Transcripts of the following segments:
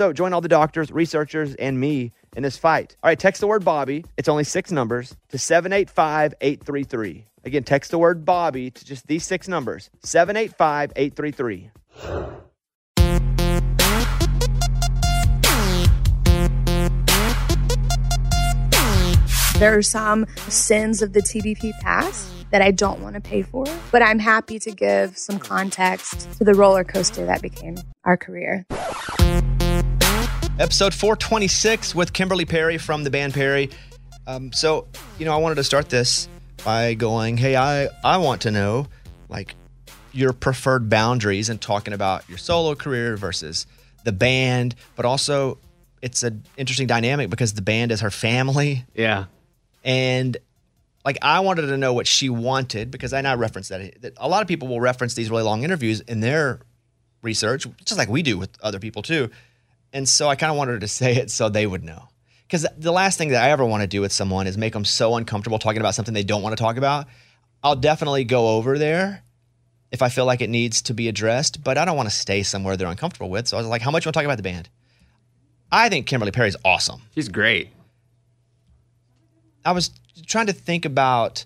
So join all the doctors, researchers, and me in this fight. All right, text the word Bobby. It's only six numbers to 785 833. Again, text the word Bobby to just these six numbers 785 833. There are some sins of the TBP past that I don't want to pay for, but I'm happy to give some context to the roller coaster that became our career. Episode 426 with Kimberly Perry from the band Perry. Um, so, you know, I wanted to start this by going, hey, I, I want to know, like, your preferred boundaries and talking about your solo career versus the band, but also it's an interesting dynamic because the band is her family. Yeah. And like I wanted to know what she wanted because I now reference that. that a lot of people will reference these really long interviews in their research, just like we do with other people too. And so I kind of wanted her to say it so they would know. Because the last thing that I ever want to do with someone is make them so uncomfortable talking about something they don't want to talk about. I'll definitely go over there if I feel like it needs to be addressed, but I don't want to stay somewhere they're uncomfortable with. So I was like, how much you want to talk about the band? I think Kimberly Perry's awesome. She's great. I was trying to think about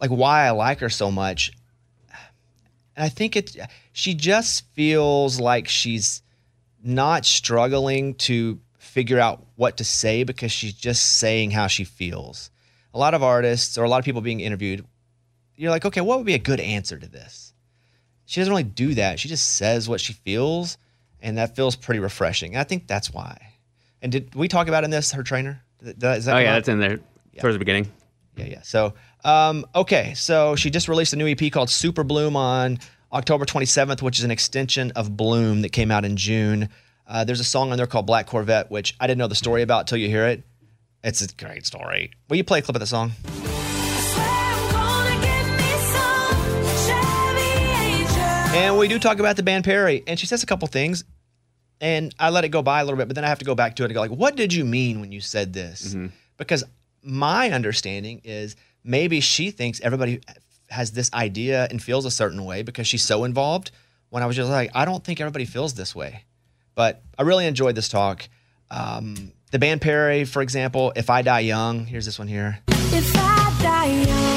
like why I like her so much. And I think it she just feels like she's not struggling to figure out what to say because she's just saying how she feels. A lot of artists or a lot of people being interviewed, you're like, okay, what would be a good answer to this? She doesn't really do that. She just says what she feels, and that feels pretty refreshing. And I think that's why. And did we talk about in this her trainer? Did- did- is that Oh yeah, up? that's in there towards the beginning. Yeah, yeah. So, um, okay. So she just released a new EP called Super Bloom on October 27th, which is an extension of Bloom that came out in June. Uh, there's a song on there called Black Corvette, which I didn't know the story about till you hear it. It's a great story. Will you play a clip of the song? And we do talk about the band Perry, and she says a couple things, and I let it go by a little bit, but then I have to go back to it and go like, "What did you mean when you said this?" Because my understanding is maybe she thinks everybody has this idea and feels a certain way because she's so involved. When I was just like, I don't think everybody feels this way, but I really enjoyed this talk. Um, the band Perry, for example, "If I Die Young," here's this one here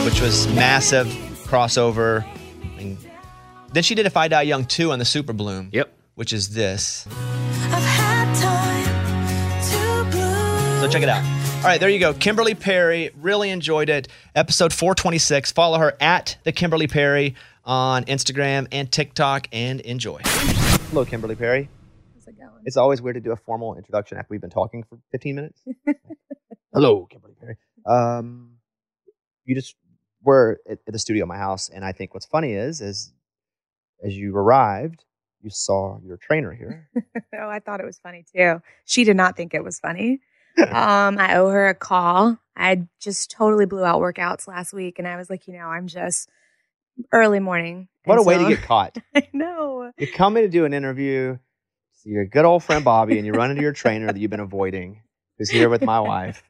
which was massive crossover. I mean, then she did "If I Die Young" 2 on the Super Bloom. Yep. Which is this. So check it out. All right, there you go. Kimberly Perry. Really enjoyed it. Episode 426. Follow her at the Kimberly Perry on Instagram and TikTok and enjoy. Hello, Kimberly Perry. How's it going? It's always weird to do a formal introduction after we've been talking for 15 minutes. Hello, Kimberly Perry. Um, you just were at, at the studio at my house, and I think what's funny is, is as you arrived, you saw your trainer here. oh, I thought it was funny too. She did not think it was funny. Um, I owe her a call. I just totally blew out workouts last week, and I was like, you know, I'm just early morning. What And a way to get caught. I know. You come coming to do an interview, So your good old friend Bobby, and you run into your trainer that you've been avoiding, who's here with my wife.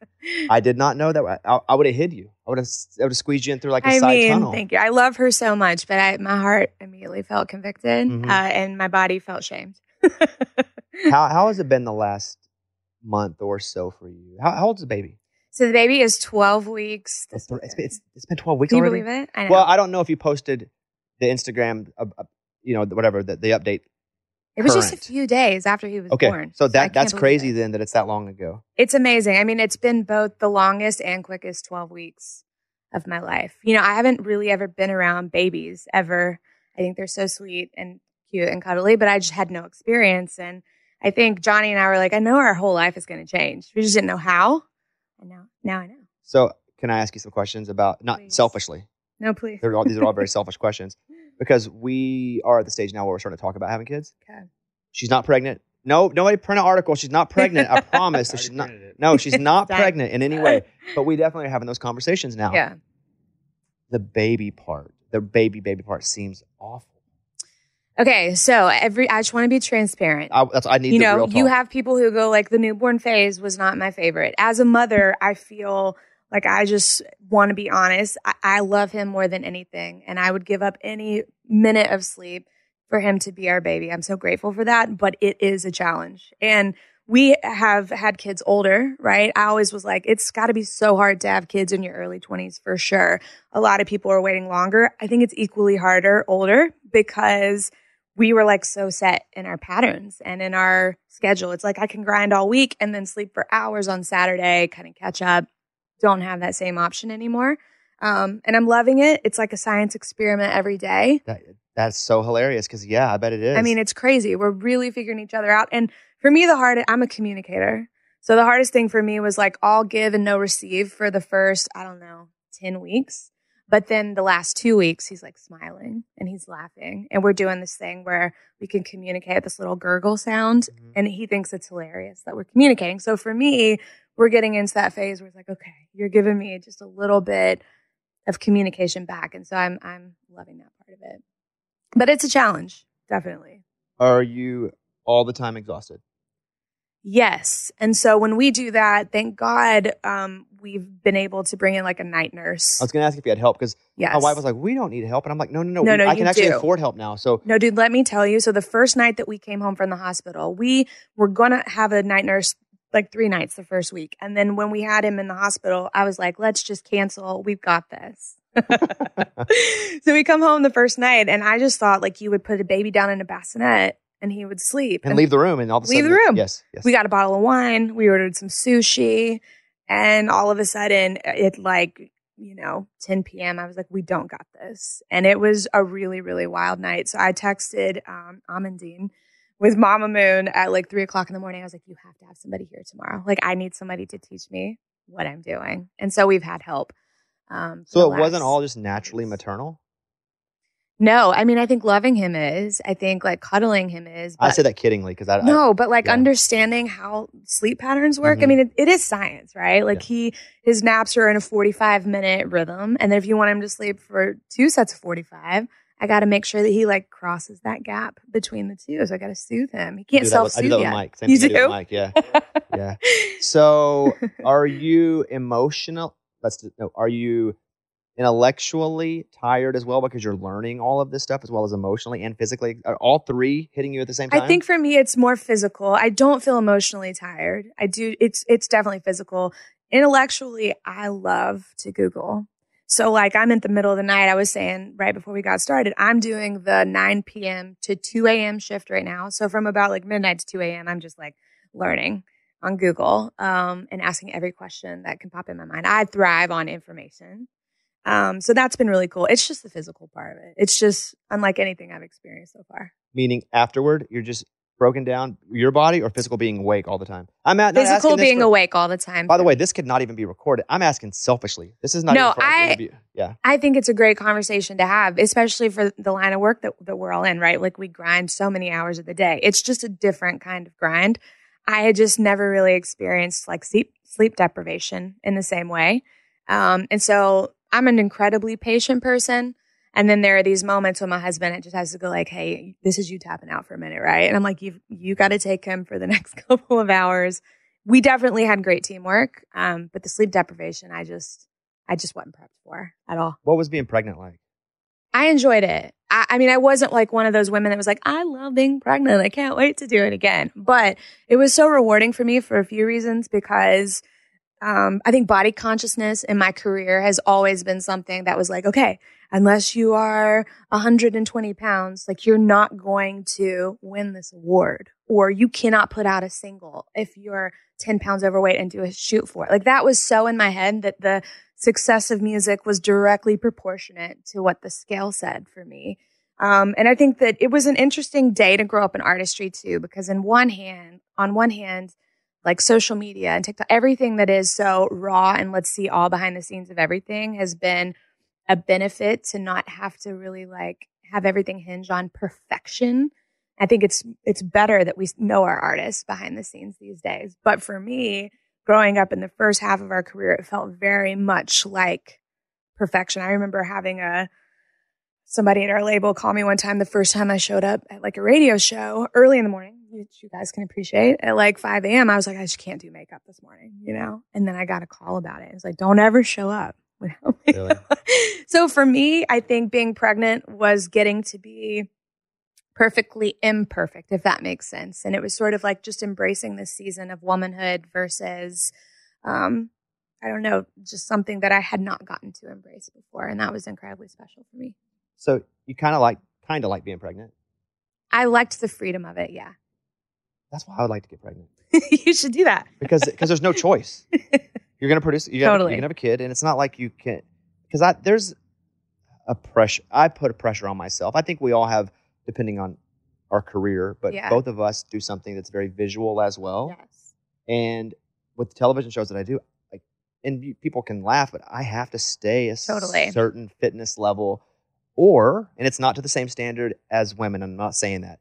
I did not know that. I, I would have hid you. I would have. I would have squeezed you in through like a I side mean, tunnel. thank you. I love her so much, but I, my heart immediately felt convicted, Mhm. uh, and my body felt shamed. How how has it been the last month or so for you? How, how old's the baby? so the baby is 12 weeks. It's, it's, been- it's, it's been twelve weeks Can you believe it? I know. Well, I don't know if you posted the Instagram, uh, uh, you know, whatever the, the update. it was just a current. few days after he was Okay, born. so I that can't that's believe crazy it. then that it's that long ago. It's amazing. I mean, it's been both the longest and quickest 12 weeks of my life. You know, I haven't really ever been around babies ever. I think they're so sweet and cute and cuddly, but I just had no experience. And I think Johnny and I were like, I know our whole life is going to change. We just didn't know how. And now, now I know. So can I ask you some questions about not Please. selfishly? No, please. They're all, these are all very selfish questions because we are at the stage now where we're starting to talk about having kids. Okay. She's not pregnant. No, nobody print an article. She's not pregnant. I promise. So I she's not. it. No, she's not pregnant in any way. But we definitely are having those conversations now. Yeah. The baby part, the baby baby part seems awful. Okay. So every, I just want to be transparent. I, I need you know, real talk. you have people who go like the newborn phase was not my favorite. As a mother, I feel like I just want to be honest. I, I love him more than anything, and I would give up any minute of sleep for him to be our baby. I'm so grateful for that, but it is a challenge. And we have had kids older, right? I always was like, it's got to be so hard to have kids in your early 20s for sure. A lot of people are waiting longer. I think it's equally harder older because we were like so set in our patterns and in our schedule. It's like I can grind all week and then sleep for hours on Saturday, kind of catch up. Don't have that same option anymore. Um, and I'm loving it. It's like a science experiment every day. That, that's so hilarious because yeah, I bet it is. I mean, it's crazy. We're really figuring each other out. And for me, the hardest, I'm a communicator. So the hardest thing for me was like all give and no receive for the first, I don't know, 10 weeks. But then the last two weeks, he's like smiling and he's laughing. And we're doing this thing where we can communicate this little gurgle sound. Mhm. And he thinks it's hilarious that we're communicating. So for me, we're getting into that phase where it's like, okay, you're giving me just a little bit of communication back. And so I'm I'm loving that part of it. But it's a challenge, definitely. are you all the time exhausted? Yes. And so when we do that, thank God um, we've been able to bring in like a night nurse. I was going to ask if you had help because yes. my wife was like, "We don't need help," and I'm like, "No, no, no, No, we- no, I can actually do. afford help now." So No, dude, let me tell you. So the first night that we came home from the hospital, we were going to have a night nurse like three nights the first week. And then when we had him in the hospital, I was like, let's just cancel. We've got this. so we come home the first night and I just thought like you would put a baby down in a bassinet and he would sleep. and leave the room, and all of a Leave sudden, the room. Yes, yes. we got a bottle of wine, we ordered some sushi, and all of a sudden it like, you know, 10 p.m. I was like, we don't got this. And it was a really, really wild night. So I texted um Amandine with Mama Moon at like three o'clock in the morning. I was like, you have to have somebody here tomorrow. Like I need somebody to teach me what I'm doing. And so we've had help. Um so it wasn't all just naturally maternal. No, I mean I think loving him is. I think like cuddling him is. I say that kiddingly because I, I no, but like yeah. understanding how sleep patterns work. I Mhm. mean, it, it is science, right? Like Yeah. he, his naps are in a 45 minute rhythm. And then if you want him to sleep for two sets of 45, I got to make sure that he like crosses that gap between the two. So I got to soothe him. He can't self with, I do soothe that with. Mike. Same You I do do? Mike. Yeah, yeah. So are you emotional? Let's no. Are you intellectually tired as well because you're learning all of this stuff as well as emotionally and physically? Are all three hitting you at the same time? I think for me, it's more physical. I don't feel emotionally tired. I do. It's it's definitely physical. Intellectually, I love to Google. So like I'm in the middle of the night. I was saying right before we got started, I'm doing the 9 p.m. to 2 a.m. shift right now. So from about like midnight to 2 a.m., I'm just like learning on Google um, and asking every question that can pop in my mind. I thrive on information. Um, so that's been really cool. It's just the physical part of it. It's just unlike anything I've experienced so far. meaning afterward you're just broken down your body or physical being awake all the time. I'm at Physical this being for- awake all the time. By the way, this could not even be recorded. I'm asking selfishly. This is not No, even for I- interview. Yeah. I think it's a great conversation to have, especially for the line of work that, that we're all in, right? Like we grind so many hours of the day. It's just a different kind of grind. I had just never really experienced like sleep sleep deprivation in the same way. Um, and so I'm an incredibly patient person. And then there are these moments when my husband it just has to go like, Hey, this is you tapping out for a minute, right? And I'm like, you've, you got to take him for the next couple of hours. We definitely had great teamwork. Um, but the sleep deprivation, I just, I just wasn't prepped for at all. What was being pregnant like? I enjoyed it. I, I, mean, I wasn't like one of those women that was like, I love being pregnant. I can't wait to do it again. But it was so rewarding for me for a few reasons because um, I think body consciousness in my career has always been something that was like, okay, unless you are 120 pounds, like you're not going to win this award or you cannot put out a single if you're 10 pounds overweight and do a shoot for it. Like that was so in my head that the success of music was directly proportionate to what the scale said for me. Um, and I think that it was an interesting day to grow up in artistry too, because in one hand, on one hand, like social media and TikTok, everything that is so raw and let's see all behind the scenes of everything has been a benefit to not have to really like have everything hinge on perfection. I think it's it's better that we know our artists behind the scenes these days. But for me, growing up in the first half of our career, it felt very much like perfection. I remember having a somebody at our label call me one time the first time I showed up at like a radio show early in the morning, which you guys can appreciate. At like 5 a.m., I was like, I just can't do makeup this morning, you know? And then I got a call about it. It's like, don't ever show up. Really? so for me, I think being pregnant was getting to be perfectly imperfect, if that makes sense. And it was sort of like just embracing this season of womanhood versus, um, I don't know, just something that I had not gotten to embrace before. And that was incredibly special for me. So you kind of like, kind of like being pregnant? I liked the freedom of it. Yeah. That's why I would like to get pregnant. you should do that. because, because there's no choice. You're going to produce, you totally. you're going to have a kid and it's not like you can, because I, there's a pressure, I put a pressure on myself. I think we all have depending on our career, but yeah. both of us do something that's very visual as well. Yes. And with the television shows that I do, like, and people can laugh, but I have to stay a totally. certain fitness level, or, and it's not to the same standard as women. I'm not saying that,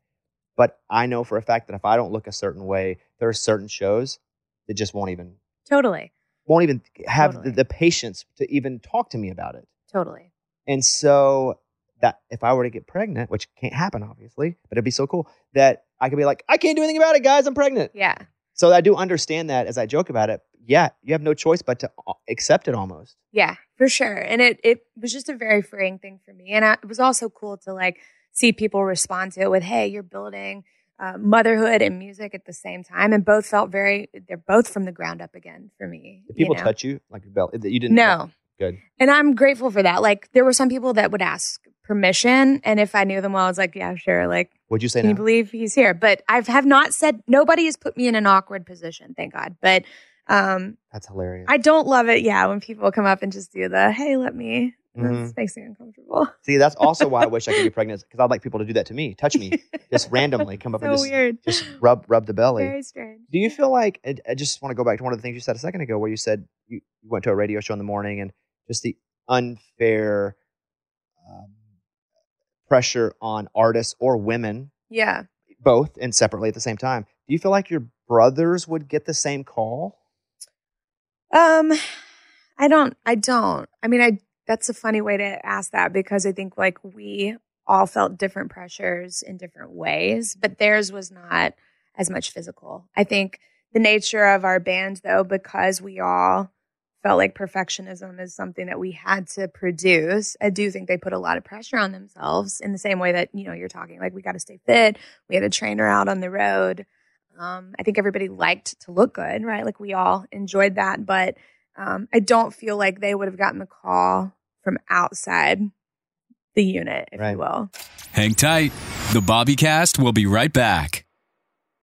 but I know for a fact that if I don't look a certain way, there are certain shows that just won't even totally won't even have totally. the, the patience to even talk to me about it. Totally. And so that if I were to get pregnant, which can't happen obviously, but it'd be so cool that I could be like, I can't do anything about it, guys. I'm pregnant. Yeah. So I do understand that as I joke about it. Yeah, you have no choice but to uh, accept it almost. Yeah, for sure. And it it was just a very freeing thing for me, and I, it was also cool to like see people respond to it with, "Hey, you're building." Uh, motherhood and music at the same time, and both felt very. They're both from the ground up again for me. Did people you know? touch you like your belt? You didn't. No, Good. And I'm grateful for that. Like there were some people that would ask permission, and if I knew them well, I was like, yeah, sure. Like, would you say? Can no? you believe he's here? But I have not said. Nobody has put me in an awkward position, thank God. But um, that's hilarious. I don't love it. Yeah, when people come up and just do the hey, let me. Mm-hmm. That makes me uncomfortable. See, that's also why I wish I could be pregnant because I'd like people to do that to me, touch me, just randomly come up so and just, weird. just rub rub the belly. Very strange. Do you feel like I just want to go back to one of the things you said a second ago, where you said you went to a radio show in the morning and just the unfair um, pressure on artists or women. Yeah. Both and separately at the same time. Do you feel like your brothers would get the same call? Um, I don't. I don't. I mean, I. That's a funny way to ask that because I think like we all felt different pressures in different ways, but theirs was not as much physical. I think the nature of our band, though, because we all felt like perfectionism is something that we had to produce. I do think they put a lot of pressure on themselves in the same way that, you know, you're talking like we got to stay fit. We had a trainer out on the road. Um, I think everybody liked to look good, right? Like we all enjoyed that, but um, I don't feel like they would have gotten the call from outside the unit, if right. you will. Hang tight. The Bobby Cast will be right back.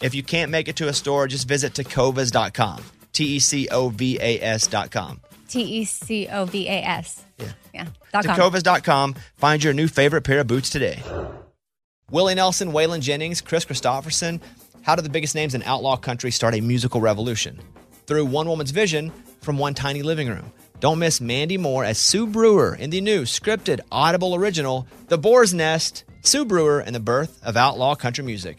If you can't make it to a store, just visit tecovas.com. T E C O V A S.com. T E C O V A S. Yeah. Yeah. Tecovas.com. Find your new favorite pair of boots today. Willie Nelson, Waylon Jennings, Kris Kristofferson. How did the biggest names in outlaw country start a musical revolution? Through one woman's vision from one tiny living room. Don't miss Mandy Moore as Sue Brewer in the new scripted Audible original, The Boar's Nest, Sue Brewer and the Birth of Outlaw Country Music.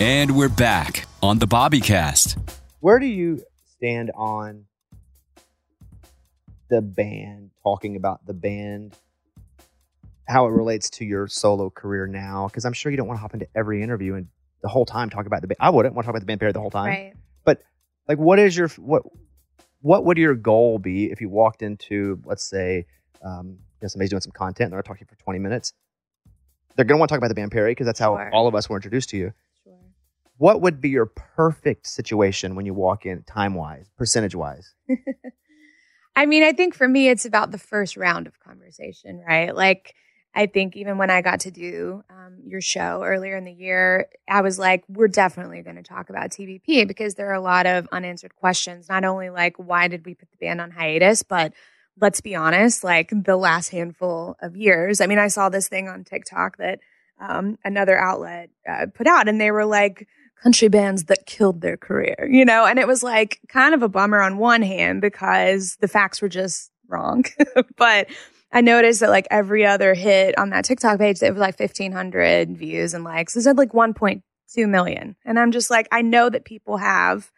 And we're back on the Bobbycast. Where do you stand on the band, talking about the band, how it relates to your solo career now? Because I'm sure you don't want to hop into every interview and the whole time talk about the band. I wouldn't want to talk about the band period the whole time. Right. But like, what is your what? What would your goal be if you walked into, let's say, um, you know, somebody's doing some content and they're talking for 20 minutes? They're going to want to talk about the band Perry because that's how Sure. all of us were introduced to you. What would be your perfect situation when you walk in, time wise, percentage wise? I mean, I think for me, it's about the first round of conversation, right? Like, I think even when I got to do um, your show earlier in the year, I was like, we're definitely going to talk about TBP because there are a lot of unanswered questions. Not only like, why did we put the band on hiatus, but let's be honest, like the last handful of years. I mean, I saw this thing on TikTok that um, another outlet uh, put out, and they were like, country bands that killed their career, you know? And it was like kind of a bummer on one hand because the facts were just wrong. but I noticed that like every other hit on that TikTok page, it was like 1500 views and likes. It said like 1.2 million. And I'm just like, I know that people have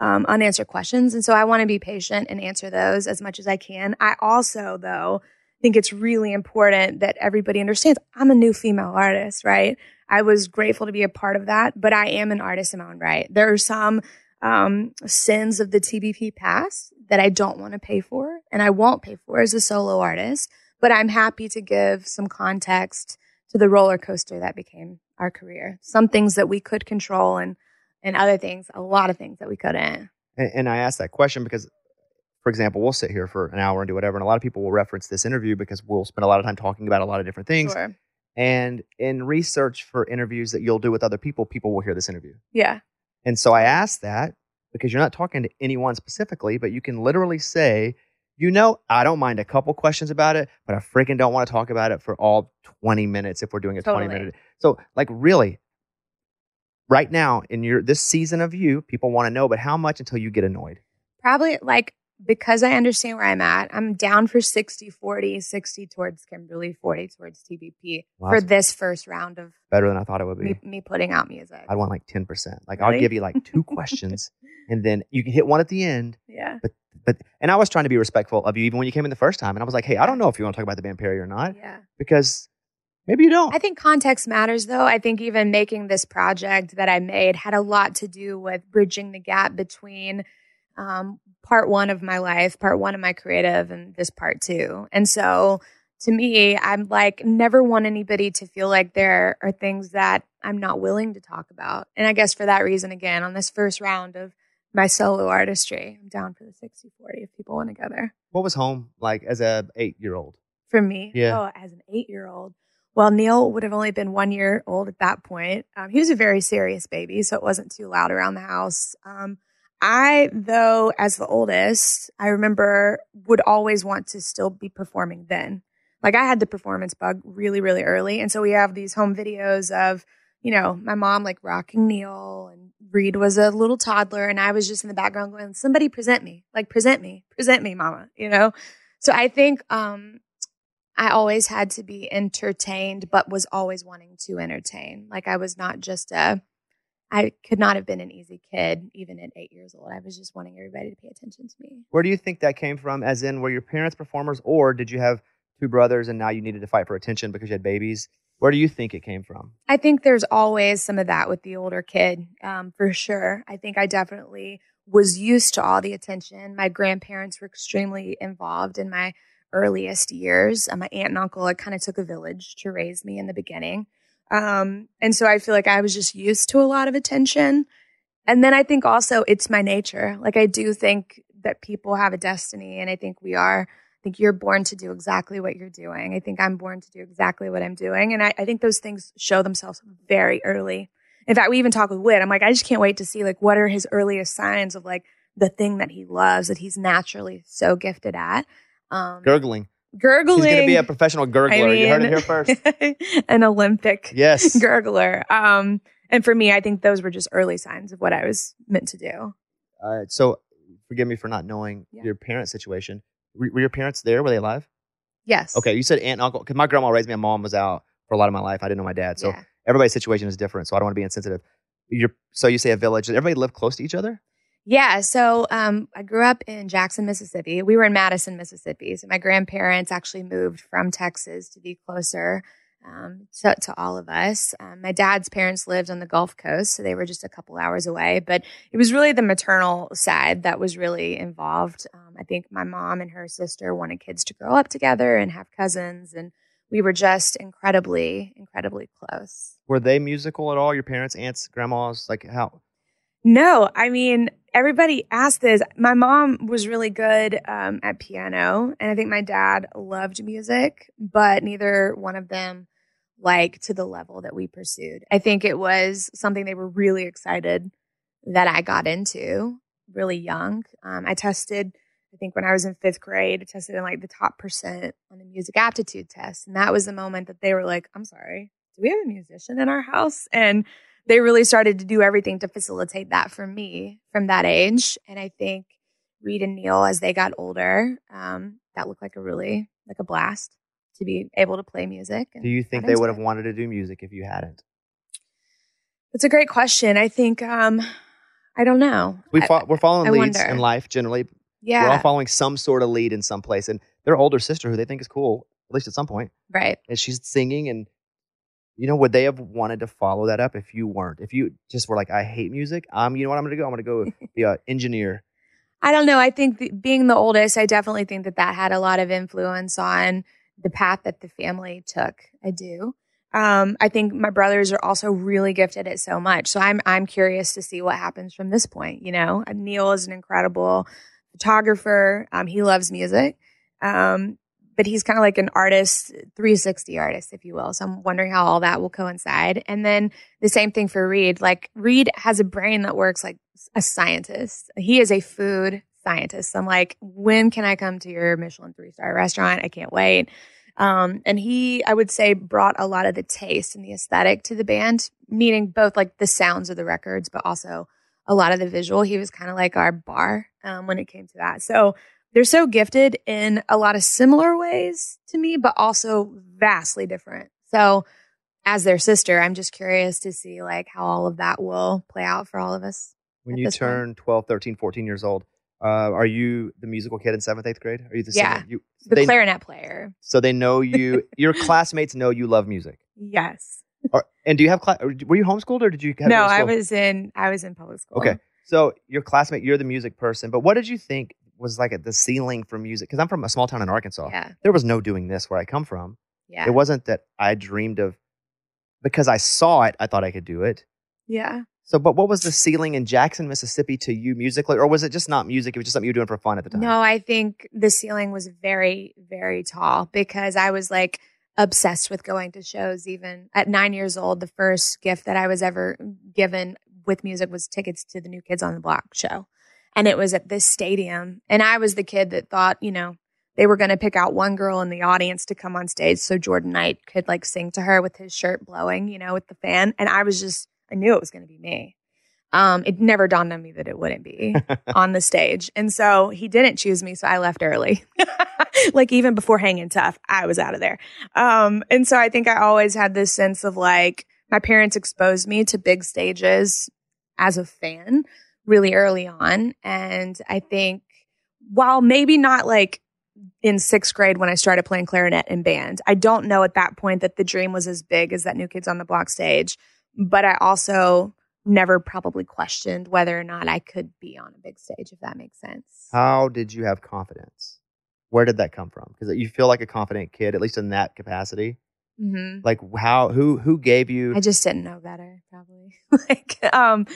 um, unanswered questions. And so I want to be patient and answer those as much as I can. I also, though, think it's really important that everybody understands I'm a new female artist, right? I was grateful to be a part of that, but I am an artist in my own right. There are some um, sins of the TBP past that I don't want to pay for and I won't pay for as a solo artist, but I'm happy to give some context to the roller coaster that became our career. Some things that we could control and, and other things, a lot of things that we couldn't. And, and I ask that question because, for example, we'll sit here for an hour and do whatever, and a lot of people will reference this interview because we'll spend a lot of time talking about a lot of different things. Sure. And in research for interviews that you'll do with other people, people will hear this interview. Yeah. And so I ask that because you're not talking to anyone specifically, but you can literally say, you know, I don't mind a couple questions about it, but I freaking don't want to talk about it for all 20 minutes if we're doing a 20 minute. So, like, really, right now in your this season of you, people want to know, but how much until you get annoyed? probably like because I understand where I'm at, I'm down for 60 40, 60 towards Kimberly, 40 towards TBP for this first round of better than I thought it would be. me, me putting out music. I'd want like 10%. Like, I'll give you like two questions and then you can hit one at the end. yeah. But, But, and I was trying to be respectful of you even when you came in the first time. And I was like, hey, I don't know if you want to talk about the band Perry or not. Yeah. because Maybe you don't. I think context matters though. I think even making this project that I made had a lot to do with bridging the gap between um, part one of my life, part one of my creative, and this part two. And so to me, I'm like, never want anybody to feel like there are things that I'm not willing to talk about. And I guess for that reason, again, on this first round of my solo artistry, I'm down for the 60 40 if people want to go there. What was home like as a eight year old? For me, Yeah. oh, as an eight year old. Well, Neil would have only been one year old at that point. Um, he was a very serious baby, so it wasn't too loud around the house. Um, I, though, as the oldest, I remember would always want to still be performing then. Like I had the performance bug really, really early. And so we have these home videos of, you know, my mom like rocking Neil and Reed was a little toddler and I was just in the background going, somebody present me, like present me, present me, mama, you know? So I think, um, I always had to be entertained, but was always wanting to entertain. Like I was not just a, I could not have been an easy kid, even at eight years old. I was just wanting everybody to pay attention to me. Where do you think that came from? As in, were your parents performers, or did you have two brothers and now you needed to fight for attention because you had babies? Where do you think it came from? I think there's always some of that with the older kid, um, for sure. I think I definitely was used to all the attention. My grandparents were extremely involved in my earliest years. Uh, my aunt and uncle, it kind of took a village to raise me in the beginning. Um, and so I feel like I was just used to a lot of attention. And then I think also it's my nature. Like I do think that people have a destiny and I think we are. I think you're born to do exactly what you're doing. I think I'm born to do exactly what I'm doing. And I, I think those things show themselves very early. In fact, we even talk with Wit. I'm like, I just can't wait to see like what are his earliest signs of like the thing that he loves that he's naturally so gifted at. Um, Gurgling. Gurgling. He's going to be a professional gurgler. I you heard it here first. An Olympic Yes. gurgler. Um, and for me, I think those were just early signs of what I was meant to do. Uh, so, forgive me for not knowing Yeah. your parents' situation. Were, were your parents there? Were they alive? Yes. Okay, you said aunt and uncle. Because my grandma raised me. My mom was out for a lot of my life. I didn't know my dad. So Yeah. everybody's situation is different. So I don't want to be insensitive. You're, so you say a village. Did everybody live close to each other? Yeah. So um, I grew up in Jackson, Mississippi. We were in Madison, Mississippi. So my grandparents actually moved from Texas to be closer um, to, to all of us. Um, my dad's parents lived on the Gulf Coast, so they were just a couple hours away. But it was really the maternal side that was really involved. Um, I think my mom and her sister wanted kids to grow up together and have cousins. And we were just incredibly, incredibly close. Were they musical at all? Your parents, aunts, grandmas? Like how? No, I mean, everybody asked this. My mom was really good um, at piano, and I think my dad loved music, but neither one of them like to the level that we pursued. I think it was something they were really excited that I got into really young. Um, I tested, I think when I was in fifth grade, I tested in like the top percent on the music aptitude test. And that was the moment that they were like, I'm sorry, do we have a musician in our house? And they really started to do everything to facilitate that for me from that age. And I think Reed and Neil, as they got older, um, that looked like a really like a blast to be able to play music. and Do you think they would have wanted to do music if you hadn't? It's a great question. I think um, I don't know. We fo- we're following I leads wonder. in life generally. Yeah, we're all following some sort of lead in some place, and their older sister, who they think is cool, at least at some point, right. and she's singing and you know would they have wanted to follow that up if you weren't if you just were like i hate music um you know what i'm gonna go i'm gonna go be an engineer I don't know. I think th- being the oldest, I definitely think that that had a lot of influence on the path that the family took. I do. Um, I think my brothers are also really gifted at so much. So I'm I'm curious to see what happens from this point. You know, Neil is an incredible photographer. Um, he loves music. Um, but he's kind of like an artist, 360 artist, if you will. So I'm wondering how all that will coincide. And then the same thing for Reed. Like Reed has a brain that works like a scientist. He is a food scientist. So I'm like, when can I come to your Michelin three star restaurant? I can't wait. Um, and he, I would say, brought a lot of the taste and the aesthetic to the band, meaning both like the sounds of the records, but also a lot of the visual. He was kind of like our bar um, when it came to that. So they're so gifted in a lot of similar ways to me, but also vastly different. So as their sister, I'm just curious to see like how all of that will play out for all of us. when you this point. turn 12 13 14 years old Uh, are you the musical kid in seventh, eighth grade? Are you the Yeah. singer? You, The they- clarinet player. So they know you. your classmates know you love music. Yes. Or, and do you have class? Were you homeschooled or did you? Have no, I was in I was in public school. Okay, so your classmate, you're the music person. But what did you think was like at the ceiling for music? Because I'm from a small town in Arkansas. Yeah. There was no doing this where I come from. Yeah. It wasn't that I dreamed of because I saw it. I thought I could do it. yeah. So, but what was the ceiling in Jackson, Mississippi, to you musically, or was it just not music? It was just something you were doing for fun at the time. No, I think the ceiling was very, very tall because I was like obsessed with going to shows. Even at nine years old, the first gift that I was ever given with music was tickets to the New Kids on the Block show. And it was at this stadium. And I was the kid that thought, you know, they were going to pick out one girl in the audience to come on stage so Jordan Knight could like sing to her with his shirt blowing, you know, with the fan. And I was just, I knew it was going to be me. Um, it never dawned on me that it wouldn't be on the stage. And so he didn't choose me, so I left early. like even before hanging tough, I was out of there. Um, and so I think I always had this sense of like my parents exposed me to big stages as a fan really early on. And I think while maybe not like in sixth grade when I started playing clarinet in band, I don't know at that point that the dream was as big as that New Kids on the Block stage. But I also never probably questioned whether or not I could be on a big stage, if that makes sense. How did you have confidence? Where did that come from? Because you feel like a confident kid, at least in that capacity. hmm Like how? Who? Who gave you? I just didn't know better, probably. like, um,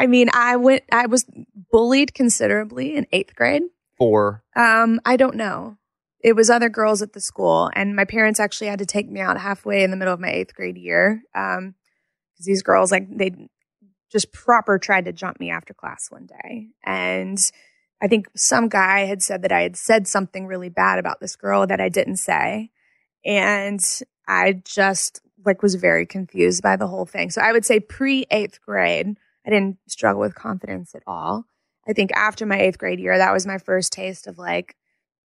I mean, I went, I was bullied considerably in eighth grade. for Um, I don't know. It was other girls at the school, and my parents actually had to take me out halfway in the middle of my eighth grade year. Um, because these girls, like, they just proper tried to jump me after class one day, and I think some guy had said that I had said something really bad about this girl that I didn't say, and I just like was very confused by the whole thing. So I would say pre eighth grade, I didn't struggle with confidence at all. I think after my eighth grade year, that was my first taste of like,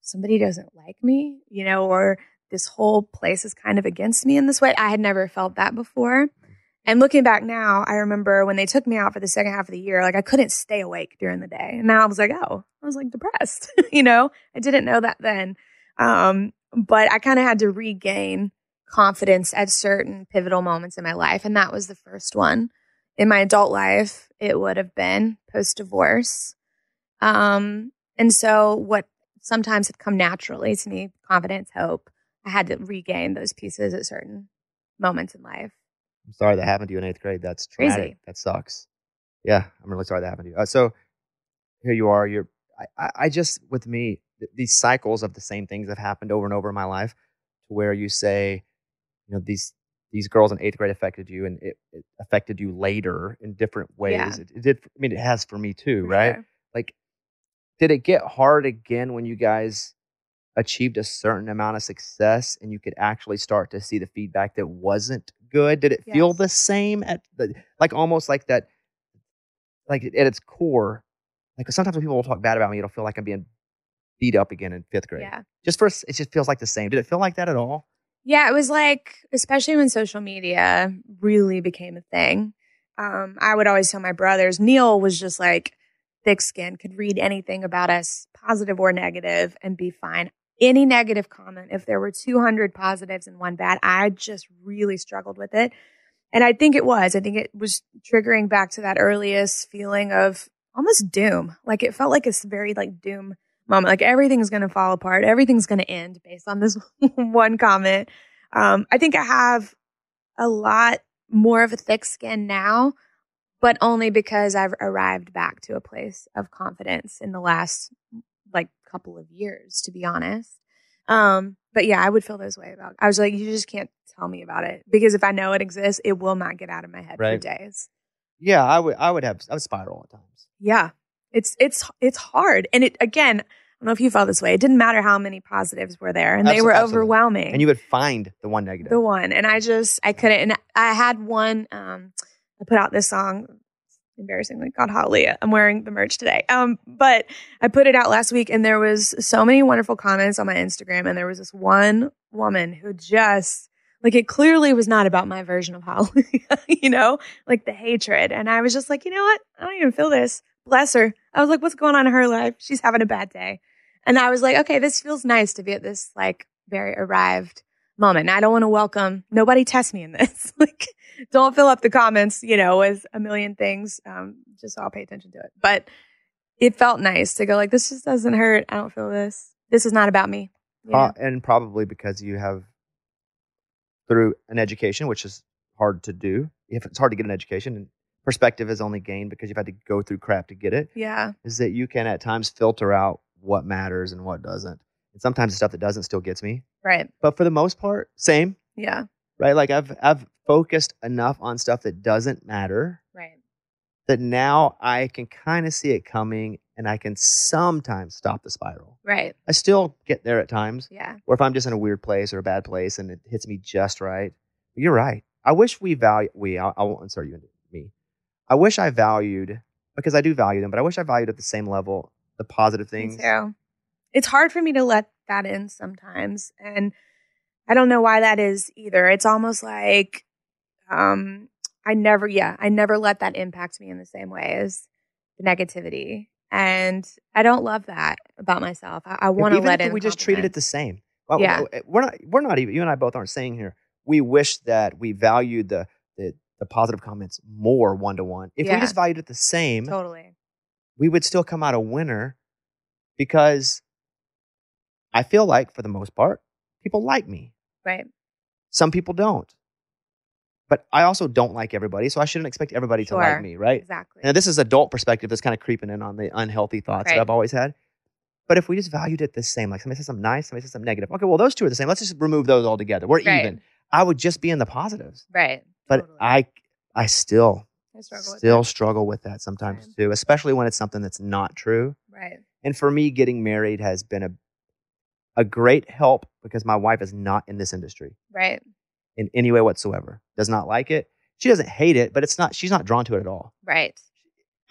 somebody doesn't like me, you know, or this whole place is kind of against me in this way. I had never felt that before. And looking back now, I remember when they took me out for the second half of the year, like I couldn't stay awake during the day. And now I was like, oh, I was like depressed, you know, I didn't know that then. Um, but I kind of had to regain confidence at certain pivotal moments in my life. And that was the first one. In my adult life, it would have been post divorce. Um, and so what sometimes had come naturally to me, confidence, hope, I had to regain those pieces at certain moments in life. I'm sorry that happened to you in eighth grade. That's Crazy. That sucks. Yeah, I'm really sorry that happened to you. Uh, so here you are. You're. I, I, just with me th- these cycles of the same things have happened over and over in my life, to where you say, you know, these these girls in eighth grade affected you, and it, it affected you later in different ways. Yeah. It, it did. I mean, it has for me too, right? sure. Like, did it get hard again when you guys achieved a certain amount of success and you could actually start to see the feedback that wasn't good? Did it feel the same at the like almost like that, like at its core? Like sometimes when people will talk bad about me, it'll feel like I'm being beat up again in fifth grade. Yeah. Just first, it just feels like the same. Did it feel like that at all? Yeah, it was like, especially when social media really became a thing. Um, I would always tell my brothers, Neil was just like thick skin, could read anything about us, positive or negative, and be fine. Any negative comment, if there were 200 positives and one bad, I just really struggled with it. And I think it was, I think it was triggering back to that earliest feeling of almost doom. Like it felt like it's very like doom moment. Like everything's going to fall apart. Everything's going to end based on this one comment. Um, I think I have a lot more of a thick skin now, but only because I've arrived back to a place of confidence in the last like couple of years, to be honest. Um, but yeah, I would feel those way about. I was like, you just can't tell me about it because if I know it exists, it will not get out of my head Right. for days. Yeah, I would. I would have. I would spiral at times. Yeah. It's it's it's hard. And it again, I don't know if you felt this way. It didn't matter how many positives were there and they were absolutely. overwhelming. And you would find the one negative. the one. And I just I couldn't and I had one um I put out this song embarrassingly God Hallelujah. I'm wearing the merch today. Um but I put it out last week and there was so many wonderful comments on my Instagram and there was this one woman who just like it clearly was not about my version of Hallelujah, you know, like the hatred. And I was just like, you know what? I don't even feel this, bless her. I was like, what's going on in her life? She's having a bad day. And I was like, okay, this feels nice to be at this like very arrived moment. And I don't want to welcome nobody test me in this. like, don't fill up the comments, you know, with a million things. Um, just I'll pay attention to it. But it felt nice to go like, this just doesn't hurt. I don't feel this. This is not about me. Uh, and probably because you have through an education, which is hard to do. If it's hard to get an education, and perspective is only gained because you've had to go through crap to get it. yeah. Is that you can at times filter out what matters and what doesn't. And sometimes the stuff that doesn't still gets me. Right. But for the most part, same. Yeah. Right. Like I've I've focused enough on stuff that doesn't matter Right. that now I can kind of see it coming and I can sometimes stop the spiral. Right. I still get there at times. Yeah. or if I'm just in a weird place or a bad place and it hits me just right. You're right. I wish we value we. I, I won't insert you into me. I wish I valued because I do value them, but I wish I valued at the same level the positive things. too. It's hard for me to let that in sometimes. And I don't know why that is either. It's almost like um I never yeah, I never let that impact me in the same way as the negativity. And I don't love that about myself. I, I want to let if in we just treated it the same. Well, Yeah. We're not. We're not even. You and I both aren't saying here. We wish that we valued the the, the positive comments more one to one. If Yeah. we just valued it the same, totally. we would still come out a winner because I feel like for the most part, people like me. Right. Some people don't. But I also don't like everybody, so I shouldn't expect everybody to like me, right? Exactly. Now, this is adult perspective that's kind of creeping in on the unhealthy thoughts Right. that I've always had. But if we just valued it the same, like somebody says something nice, somebody says something negative, okay, well, those two are the same. Let's just remove those altogether. We're Right. even. I would just be in the positives. right. But Totally. I, I still, I struggle with still that. struggle with that sometimes Same. too, especially when it's something that's not true. Right. And for me, getting married has been a, a great help because my wife is not in this industry Right. in any way whatsoever. Does not like it. She doesn't hate it, but it's not. She's not drawn to it at all. Right.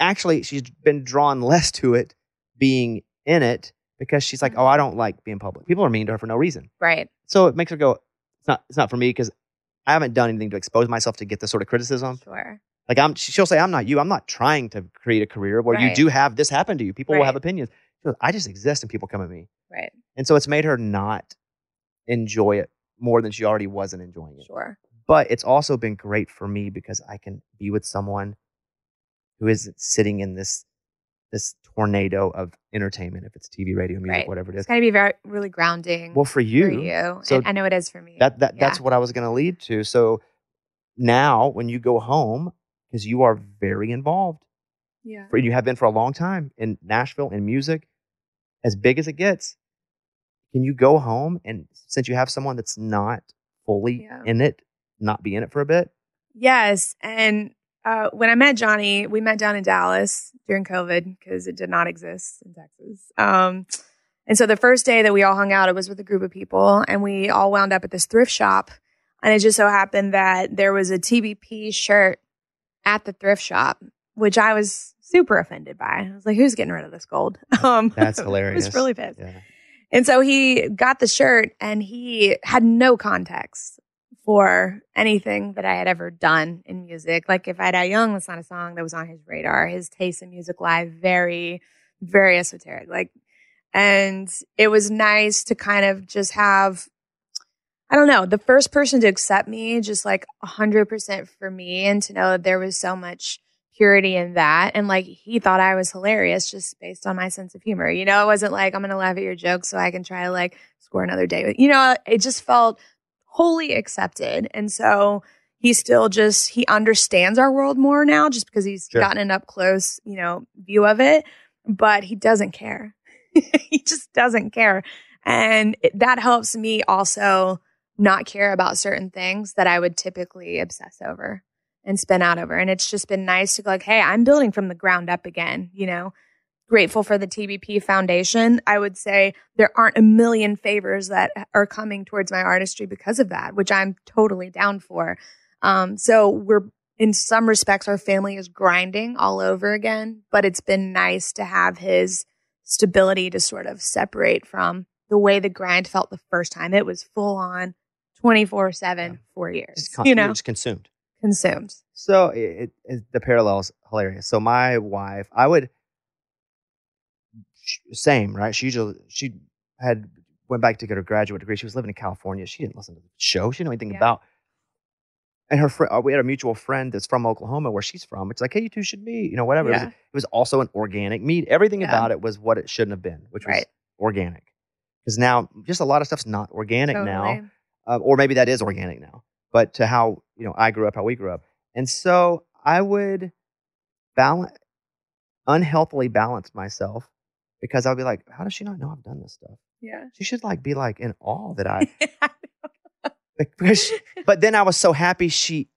Actually, she's been drawn less to it being in it because she's like, Mhm. "Oh, I don't like being public. People are mean to her for no reason." Right. So it makes her go, "It's not. It's not for me because I haven't done anything to expose myself to get this sort of criticism." Sure. Like I'm, she'll say, "I'm not you. I'm not trying to create a career where you do have this happen to you. People will have opinions." She goes, "I just exist and people come at me." Right. And so it's made her not enjoy it more than she already wasn't enjoying it. Sure. But it's also been great for me because I can be with someone who isn't sitting in this this tornado of entertainment, if it's TV, radio, music, Right. whatever it It's is. got to be very really grounding. Well, for you, for you. so I know it is for me. that that Yeah. that's what I was going to lead to. So now, when you go home, because you are very involved, yeah. for you have been for a long time in Nashville in music, as big as it gets. Can you go home and since you have someone that's not fully Yeah. in it, not be in it for a bit? Yes. And uh, when I met Johnny, we met down in Dallas during COVID because it did not exist in Texas. Um, and so the first day that we all hung out, it was with a group of people, and we all wound up at this thrift shop. And it just so happened that there was a TBP shirt at the thrift shop, which I was super offended by. I was like, "Who's getting rid of this gold?" Um, That's I hilarious. was really pissed. Yeah. And so he got the shirt and he had no context for anything that I had ever done in music. Like if I Die Young, that's not a song that was on his radar. His taste in music live, very, very esoteric. Like, and it was nice to kind of just have, I don't know, the first person to accept me, just like a hundred percent for me and to know that there was so much purity in that. And like he thought I was hilarious just based on my sense of humor. You know, it wasn't like I'm gonna laugh at your jokes so I can try to like score another day you know, it just felt wholly accepted. And so he still just he understands our world more now just because he's Sure. gotten an up close, you know, view of it. But he doesn't care. he just doesn't care. And it, that helps me also not care about certain things that I would typically obsess over and spin out over. And it's just been nice to go like, hey, I'm building from the ground up again, you know. Grateful for the TBP Foundation. I would say there aren't a million favors that are coming towards my artistry because of that, which I'm totally down for. Um, so we're in some respects, our family is grinding all over again, but it's been nice to have his stability to sort of separate from the way the grind felt the first time. It was full on 24 Yeah. 7 for years, Just con- you know, just consumed. consumed. So it, it, the parallel is hilarious. So my wife, I would, sh- same, right? She usually she had went back to get her graduate degree. She was living in California. She didn't listen to the show. She didn't know anything Yeah. about. And her friend, we had a mutual friend that's from Oklahoma, where she's from. It's like, hey, you two should meet, you know, whatever. It, was, it was also an organic meet. Everything Yeah. about it was what it shouldn't have been, which was organic. Because now, just a lot of stuff's not organic now uh, or maybe that is organic now, but to how you know I grew up, how we grew up, and so I would balance unhealthily balance myself because I'll be like, how does she not know I've done this stuff? Yeah. She should like be like in awe that I. because she- but then I was so happy she.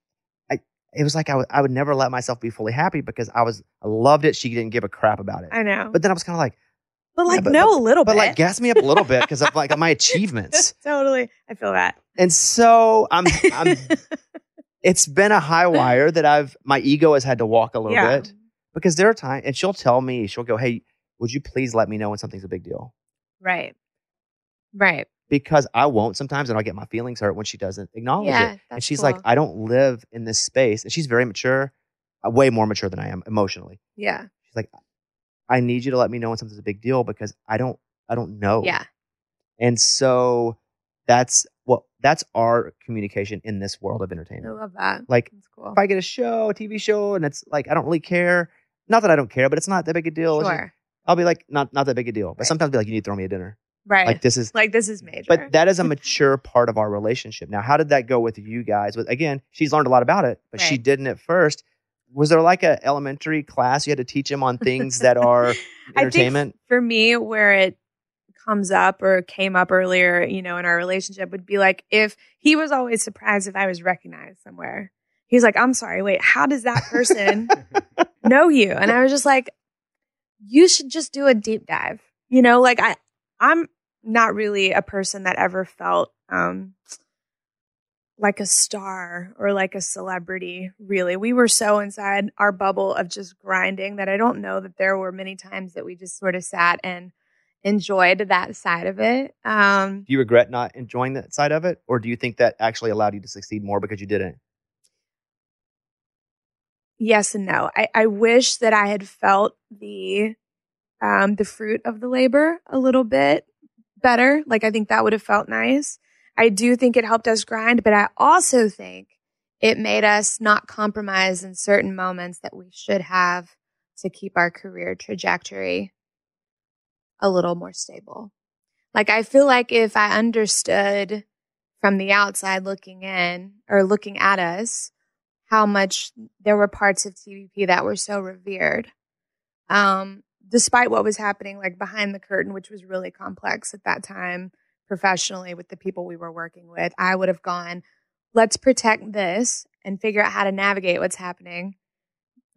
I it was like I would never let myself be fully happy because I was I loved it. She didn't give a crap about it. I know. But then I was kind of like, But like, but- no, a little but bit. like gas me up a little bit because of like my achievements. totally. I feel that. And so I'm I'm it's been a high wire that I've my ego has had to walk a little yeah. bit because there are times and she'll tell me she'll go hey would you please let me know when something's a big deal Right. Right. because I won't sometimes and I'll get my feelings hurt when she doesn't acknowledge yeah. it and she's cool. like I don't live in this space and she's very mature uh, way more mature than I am emotionally yeah. she's like I need you to let me know when something's a big deal because I don't I don't know Yeah. and so that's what that's our communication in this world of entertainment. I love that. like That's cool. if I get a show, a TV show, and it's like I don't really care. Not that I don't care, but it's not that big a deal. Sure. I'll be like, not not that big a deal. But Right. sometimes I'll be like, you need to throw me a dinner. Right. Like this is, Like this is major. but that is a mature part of our relationship. Now, how did that go with you guys? With again, she's learned a lot about it, but she didn't at first. Was there like a elementary class you had to teach him on things that are I think entertainment? for me, where it comes up or came up earlier, you know, in our relationship would be like if he was always surprised if I was recognized somewhere. He's like, I'm sorry, wait, how does that person know you? And I was just like, you should just do a deep dive. You know, like I I'm not really a person that ever felt um like a star or like a celebrity, really. We were so inside our bubble of just grinding that I don't know that there were many times that we just sort of sat and enjoyed that side of it. Um, Do you regret not enjoying that side of it, or do you think that actually allowed you to succeed more because you didn't? Yes and no. I, I wish that I had felt the um, the fruit of the labor a little bit better. Like I think that would have felt nice. I do think it helped us grind, but I also think it made us not compromise in certain moments that we should have to keep our career trajectory a little more stable. Like I feel like if I understood from the outside looking in or looking at us how much there were parts of TBP that were so revered. Um, despite what was happening like behind the curtain, which was really complex at that time professionally with the people we were working with, I would have gone, let's protect this and figure out how to navigate what's happening.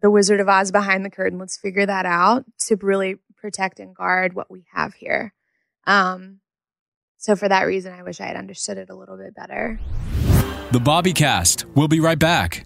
The Wizard of Oz behind the curtain, let's figure that out to really protect and guard what we have here. Um, so for that reason, I wish I had understood it a little bit better. The Bobby Cast. We'll be right back.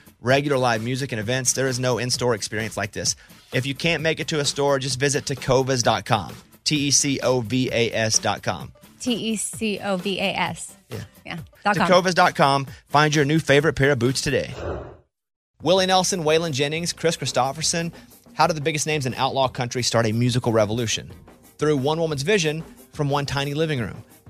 Regular live music and events, there is no in store experience like this. If you can't make it to a store, just visit tecovas.com. T E C O V A S.com. T E C O V A S. Yeah. Yeah. Tecovas.com. Find your new favorite pair of boots today. Willie Nelson, Waylon Jennings, Kris Kristofferson. How did the biggest names in outlaw country start a musical revolution? Through one woman's vision from one tiny living room.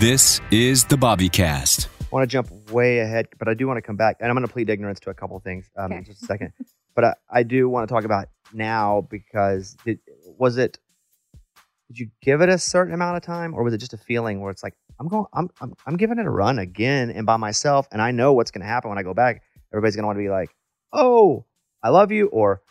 This is the Bobbycast. I want to jump way ahead, but I do want to come back, and I'm going to plead ignorance to a couple of things um, in just a second. but I, I do want to talk about now because did, was it? Did you give it a certain amount of time, or was it just a feeling where it's like I'm going, I'm, I'm, I'm giving it a run again and by myself, and I know what's going to happen when I go back. Everybody's going to want to be like, "Oh, I love you," or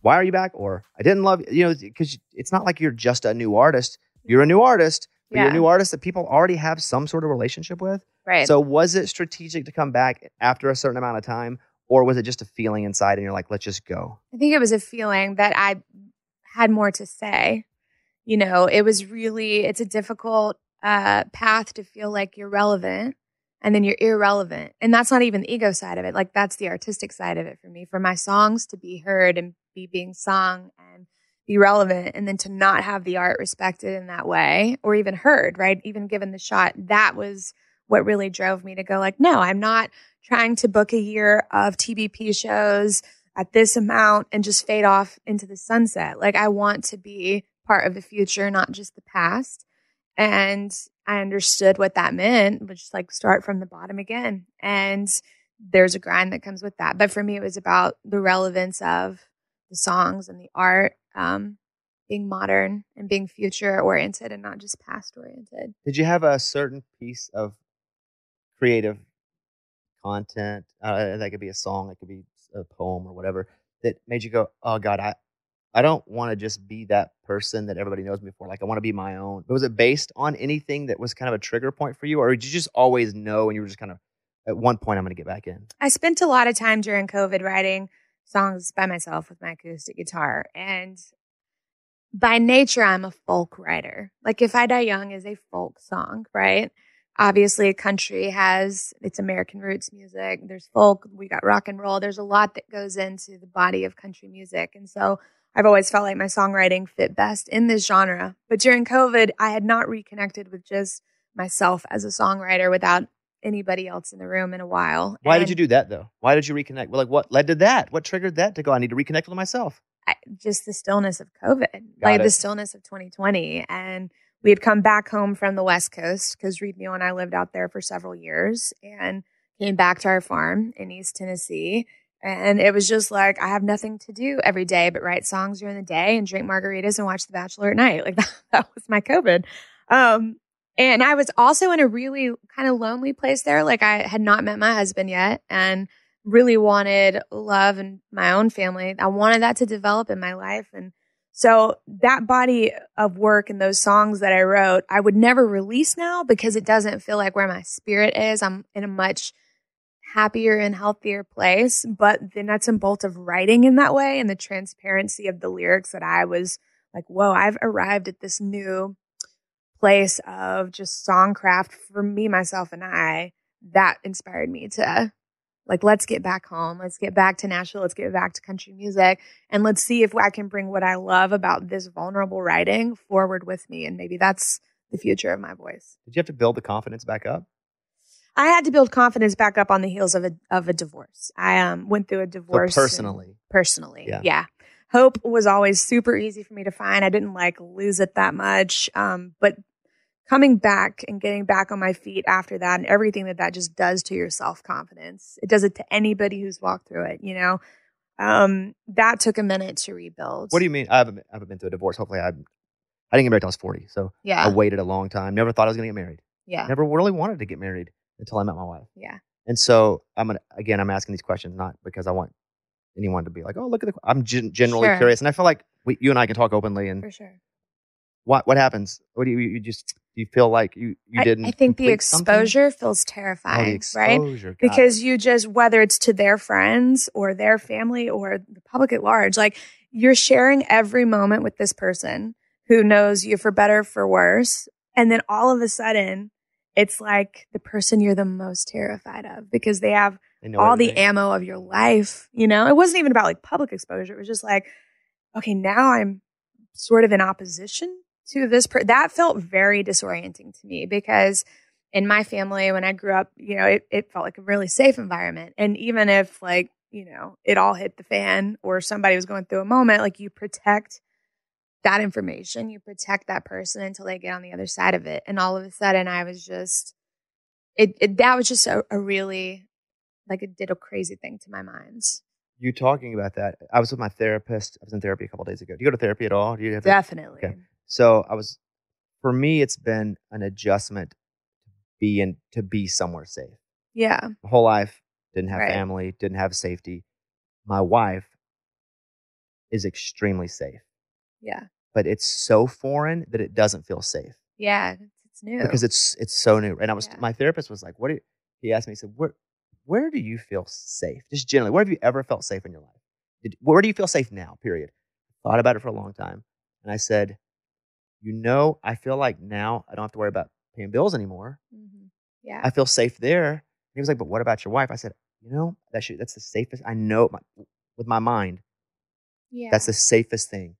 "Why are you back?" or "I didn't love you," you know, because it's not like you're just a new artist. You're a new artist, but you're a new artist that people already have some sort of relationship with. Right. So was it strategic to come back after a certain amount of time, or was it just a feeling inside and you're like, let's just go? I think it was a feeling that I had more to say. You know, it was really, it's a difficult uh, path to feel like you're relevant and then you're irrelevant. And that's not even the ego side of it. Like, that's the artistic side of it for me. For my songs to be heard and be being sung and be relevant, and then to not have the art respected in that way or even heard, right? Even given the shot, that was what really drove me to go, like, no, I'm not trying to book a year of TBP shows at this amount and just fade off into the sunset. Like I want to be part of the future, not just the past. And I understood what that meant, which is like start from the bottom again. And there's a grind that comes with that. But for me, it was about the relevance of the songs and the art, um, being modern and being future oriented and not just past oriented. Did you have a certain piece of creative content? Uh, that could be a song, it could be a poem or whatever that made you go, oh God, I, I don't want to just be that person that everybody knows me for. Like I want to be my own. But was it based on anything that was kind of a trigger point for you, or did you just always know and you were just kind of at one point I'm going to get back in? I spent a lot of time during COVID writing songs by myself with my acoustic guitar. And by nature, I'm a folk writer. Like If I Die Young is a folk song, right? Obviously, country has its American roots music. There's folk, we got rock and roll. There's a lot that goes into the body of country music. And so I've always felt like my songwriting fit best in this genre. But during COVID, I had not reconnected with just myself as a songwriter without anybody else in the room in a while. Why did you do that though? Why did you reconnect? Well, like what led to that? What triggered that to go? I need to reconnect with myself. I, just the stillness of COVID, like it. the stillness of 2020. And we had come back home from the West Coast because Reid Neil and I lived out there for several years and came back to our farm in East Tennessee. And it was just like, I have nothing to do every day but write songs during the day and drink margaritas and watch The Bachelor at night. Like that, that was my COVID. Um, and I was also in a really kind of lonely place there. Like I had not met my husband yet and really wanted love and my own family. I wanted that to develop in my life. And so that body of work and those songs that I wrote, I would never release now because it doesn't feel like where my spirit is. I'm in a much happier and healthier place. But the nuts and bolts of writing in that way and the transparency of the lyrics that I was like, whoa, I've arrived at this new place of just songcraft for me, myself, and I. That inspired me to like, let's get back home. Let's get back to Nashville. Let's get back to country music. And let's see if I can bring what I love about this vulnerable writing forward with me. And maybe that's the future of my voice. Did you have to build the confidence back up? I had to build confidence back up on the heels of a of a divorce. I um went through a divorce and- personally. personally, Yeah. yeah. hope was always super easy for me to find. I didn't like lose it that much. Um, but coming back and getting back on my feet after that and everything that that just does to your self confidence, it does it to anybody who's walked through it, you know? Um, that took a minute to rebuild. What do you mean? I haven't, I haven't been through a divorce. Hopefully, I, I didn't get married until I was 40. So Yeah. I waited a long time. Never thought I was going to get married. yeah. Never really wanted to get married until I met my wife. Yeah. And so I'm gonna again, I'm asking these questions not because I want anyone to be like, oh, look at the. I'm gen- generally Sure. curious, and I feel like we, you and I can talk openly. And For sure. what what happens? What do you you just you feel like you you didn't? I think the something? Oh, exposure feels Oh, the terrifying, right? exposure, it. because you just whether it's to their friends or their family or the public at large like you're sharing every moment with this person who knows you for better for worse and then all of a sudden it's like the person you're the most terrified of because they have They all the ammo of your life you know it wasn't even about like public exposure it was just like okay now i'm sort of in opposition to this per- that felt very disorienting to me because in my family when i grew up you know it, it felt like a really safe environment and even if like you know it all hit the fan or somebody was going through a moment like you protect that information you protect that person until they get on the other side of it and all of a sudden i was just it, it that was just a, a really like it did a crazy thing to my mind you talking about that. I was with my therapist. I was in therapy a couple days ago. Do you go to therapy at all? Do you have definitely Okay. So I was, for me, it's been an adjustment to be in to be somewhere safe. yeah My whole life didn't have Right. family, didn't have safety. My wife is extremely safe, yeah but it's so foreign that it doesn't feel safe yeah it's, new because it's it's so new. And I was Yeah. my therapist was like, "What?" Do you, he asked me. He said, "Where where do you feel safe? Just generally, where have you ever felt safe in your life? Did, where do you feel safe now? Period." Thought about it for a long time, and I said, "You know, I feel like now I don't have to worry about paying bills anymore. Mhm. yeah I feel safe there." And he was like, "But what about your wife?" I said, "You know, that should, that's the safest. I know my, with my mind, yeah that's the safest thing.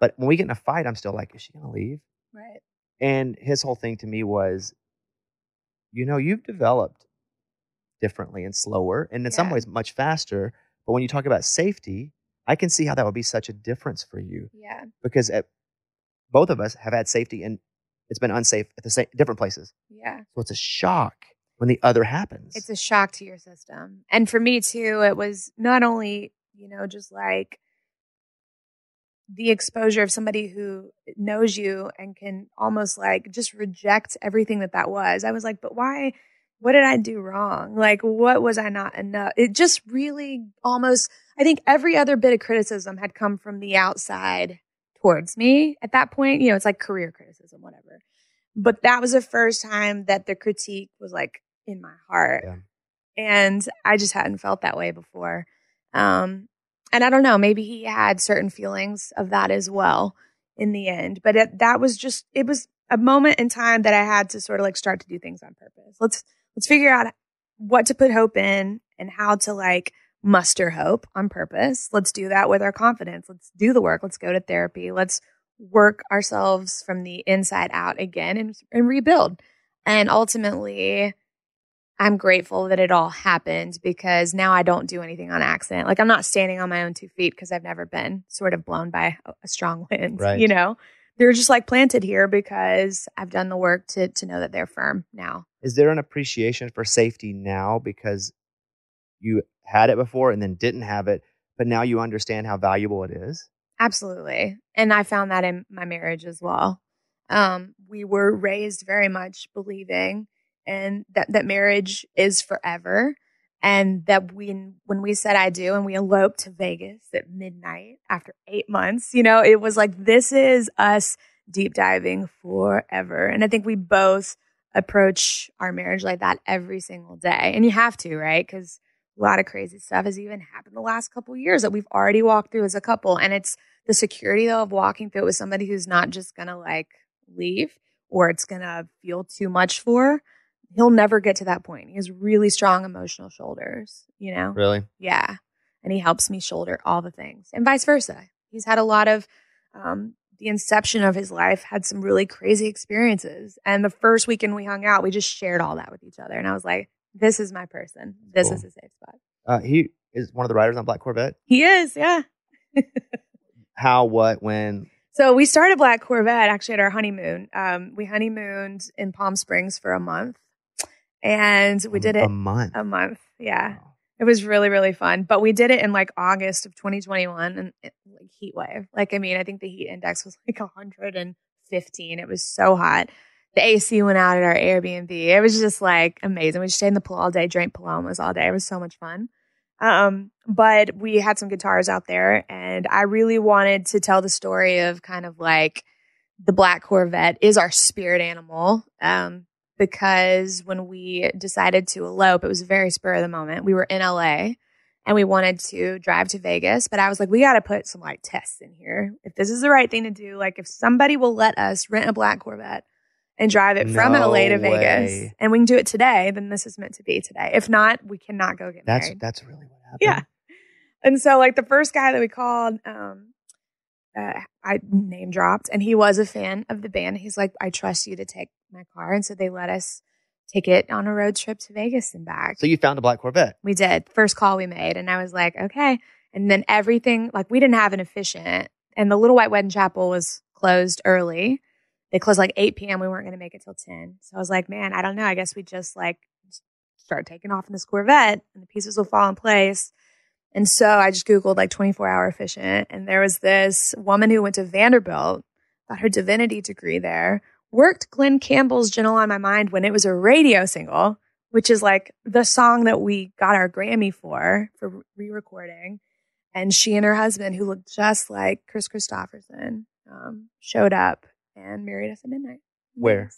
But when we get in a fight, I'm still like, is she gonna leave?" right And his whole thing to me was, you know, you've developed differently and slower, and in some ways much faster. But when you talk about safety, I can see how that would be such a difference for you yeah because at, both of us have had safety and it's been unsafe at the same different places. yeah So it's a shock when the other happens. it's a shock to your system. And for me too, it was not only, you know, just like the exposure of somebody who knows you and can almost like just reject everything that that was. I was like, but why? What did I do wrong? Like, what was I not enough? It just really almost, I think every other bit of criticism had come from the outside towards me at that point. You know, it's like career criticism, whatever. But that was the first time that the critique was like in my heart. Yeah. And I just hadn't felt that way before. Um, and I don't know, maybe he had certain feelings of that as well in the end. But it, that was just, it was a moment in time that I had to sort of like start to do things on purpose. Let's, let's figure out what to put hope in and how to like muster hope on purpose. Let's do that with our confidence. Let's do the work. Let's go to therapy. Let's work ourselves from the inside out again and, and rebuild. And ultimately, I'm grateful that it all happened because now I don't do anything on accident. Like I'm not standing on my own two feet because I've never been sort of blown by a, strong wind. Right. You know, they're just like planted here because I've done the work to to know that they're firm now. Is there an appreciation for safety now because you had it before and then didn't have it, but now you understand how valuable it is? Absolutely. And I found that in my marriage as well. Um, we were raised very much believing and that, that marriage is forever. And that we, when we said I do and we eloped to Vegas at midnight after eight months, you know, it was like, this is us deep diving forever. And I think we both approach our marriage like that every single day. And you have to, right? Because a lot of crazy stuff has even happened the last couple of years that we've already walked through as a couple. And it's the security though of walking through it with somebody who's not just gonna like leave or it's gonna feel too much for. He'll never get to that point. He has really strong emotional shoulders, you know? Really? Yeah. And he helps me shoulder all the things and vice versa. He's had a lot of, um, the inception of his life had some really crazy experiences. And the first weekend we hung out, we just shared all that with each other. And I was like, this is my person. This Cool. is a safe spot. Uh, he is one of the riders on Black Corvette. He is, yeah. How? What? When? So we started Black Corvette actually at our honeymoon. Um, we honeymooned in Palm Springs for a month, and we did it a month. a month. Yeah, Wow. it was really really fun. But we did it in like August of 2021, and it, like heat wave. Like I mean, I think the heat index was like 115. It was so hot. The AC went out at our Airbnb. It was just like amazing. We stayed in the pool all day, drank palomas all day. It was so much fun. Um, but we had some guitars out there, and I really wanted to tell the story of kind of like the Black Corvette is our spirit animal. Um, because when we decided to elope, it was very spur of the moment. We were in LA and we wanted to drive to Vegas, but I was like, we got to put some like tests in here. If this is the right thing to do, like if somebody will let us rent a black Corvette and drive it from No LA to Vegas and we can do it today, then this is meant to be today. If not, we cannot go get That's married. that's really what happened. Yeah. And so, like, the first guy that we called, um, uh, I name dropped, and he was a fan of the band. He's like, I trust you to take my car. And so they let us take it on a road trip to Vegas and back. So you found a black Corvette. we did. First call we made. And I was like, okay. And then everything, like, we didn't have an efficient, and the Little White Wedding Chapel was closed early. They closed like 8 p.m. We weren't going to make it till 10. So I was like, man, I don't know. I guess we just like start taking off in this Corvette and the pieces will fall in place. And so I just Googled like 24 hour efficient. And there was this woman who went to Vanderbilt, got her divinity degree there, worked Glen Campbell's Gentle on My Mind when it was a radio single, which is like the song that we got our Grammy for, for re recording. And she and her husband, who looked just like Kris Kristofferson, um, showed up and married us at midnight. Where?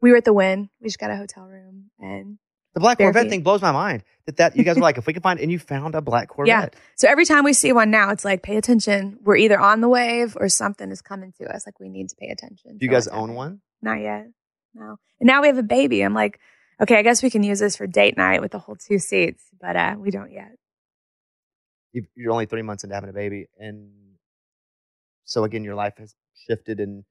We were at the Wynn. We just got a hotel room and The black Corvette thing blows my mind. That that you guys were like, if we can find, and you found a black Corvette. Yeah. So every time we see one now, it's like, pay attention. We're either on the wave or something is coming to us. Like we need to pay attention. Do you guys own one? Not yet. No. And now we have a baby. I'm like, okay, I guess we can use this for date night with the whole two seats, but uh, we don't yet. you you're only three months into having a baby, and so again, your life has shifted, and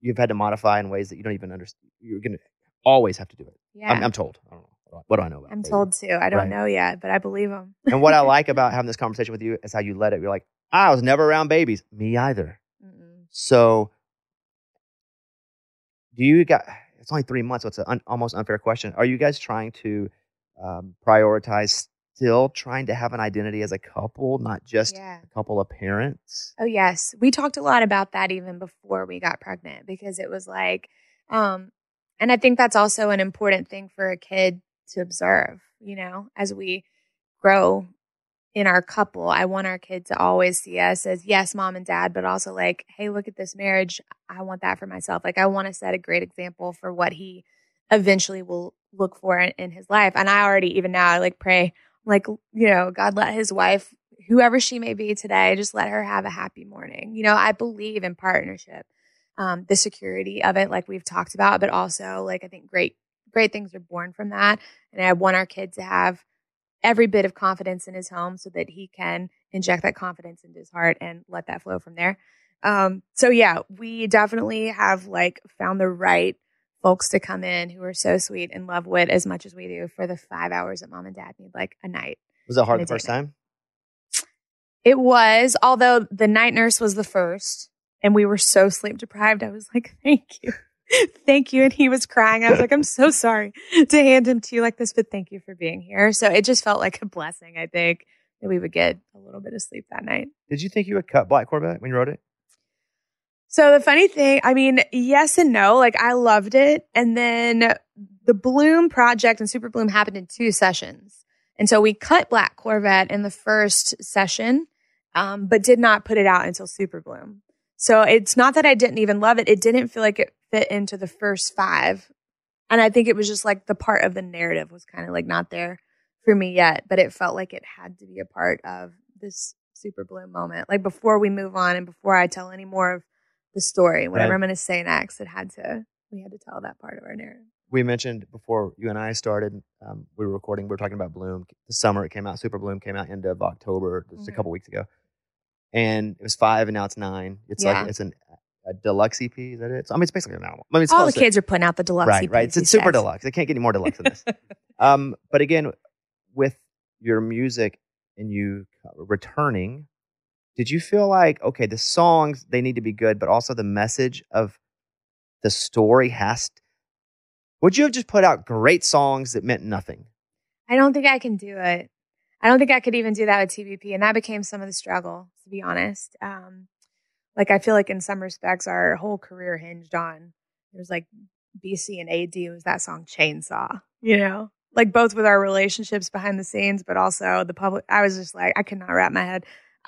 you've had to modify in ways that you don't even understand. You're gonna always have to do it. Yeah. I'm, I'm told. I don't know. What do I- What do I know about? I'm told too. I don't Right. know yet, but I believe them. and what I like about having this conversation with you is how you let it. You're like, I was never around babies. Me either. Mm-mm. So, do you got? It's only three months, so it's an un, almost unfair question. Are you guys trying to um, prioritize still trying to have an identity as a couple, not just Yeah. a couple of parents? Oh yes, we talked a lot about that even before we got pregnant because it was like, um, and I think that's also an important thing for a kid to observe. You know, as we grow in our couple, I want our kid to always see us as yes, mom and dad, but also like, hey, look at this marriage. I want that for myself. Like, I want to set a great example for what he eventually will look for in, in his life. And I already, even now, I like pray, like, you know, God let his wife whoever she may be today, just let her have a happy morning. You know, I believe in partnership, um, the security of it, like we've talked about, but also like I think great, great things are born from that. And I want our kid to have every bit of confidence in his home so that he can inject that confidence into his heart and let that flow from there. Um, so yeah, we definitely have like found the right folks to come in who are so sweet and love wit as much as we do for the five hours that mom and dad need like a night. Was it hard the first night. time? It was, although the night nurse was the first, and we were so sleep deprived. I was like, "Thank you, thank you," and he was crying. I was like, "I'm so sorry to hand him to you like this, but thank you for being here." So it just felt like a blessing. I think that we would get a little bit of sleep that night. Did you think you would cut Black Corvette when you wrote it? So the funny thing, I mean, yes and no. Like I loved it, and then the Bloom project and Super Bloom happened in two sessions, and so we cut Black Corvette in the first session, um, but did not put it out until Super Bloom. So it's not that I didn't even love it; it didn't feel like it fit into the first five, and I think it was just like the part of the narrative was kind of like not there for me yet, but it felt like it had to be a part of this Super Bloom moment. Like before we move on and before I tell any more of the story, whatever Right. I'm going to say next, it had to, we had to tell that part of our narrative. We mentioned before you and I started, um, we were recording, we were talking about Bloom. The summer it came out, Super Bloom came out end of October, just a Mhm. couple weeks ago. And it was five and now it's nine. It's Yeah. like, it's an, a deluxe EP, is that it? So, I mean, it's basically an album. I mean, All the kids are putting out the deluxe right, EPs right. It's, it's super deluxe. They can't get any more deluxe than this. um, but again, with your music and you returning, did you feel like okay, the songs they need to be good, but also the message of the story has would you have just put out great songs that meant nothing? I don't think I can do it. I don't think I could even do that with TBP. And that became some of the struggle, to be honest. Um, like, I feel like in some respects, our whole career hinged on it was like BC and AD was that song Chainsaw, you know? Like, both with our relationships behind the scenes, but also the public. I was just like, I could not wrap my head.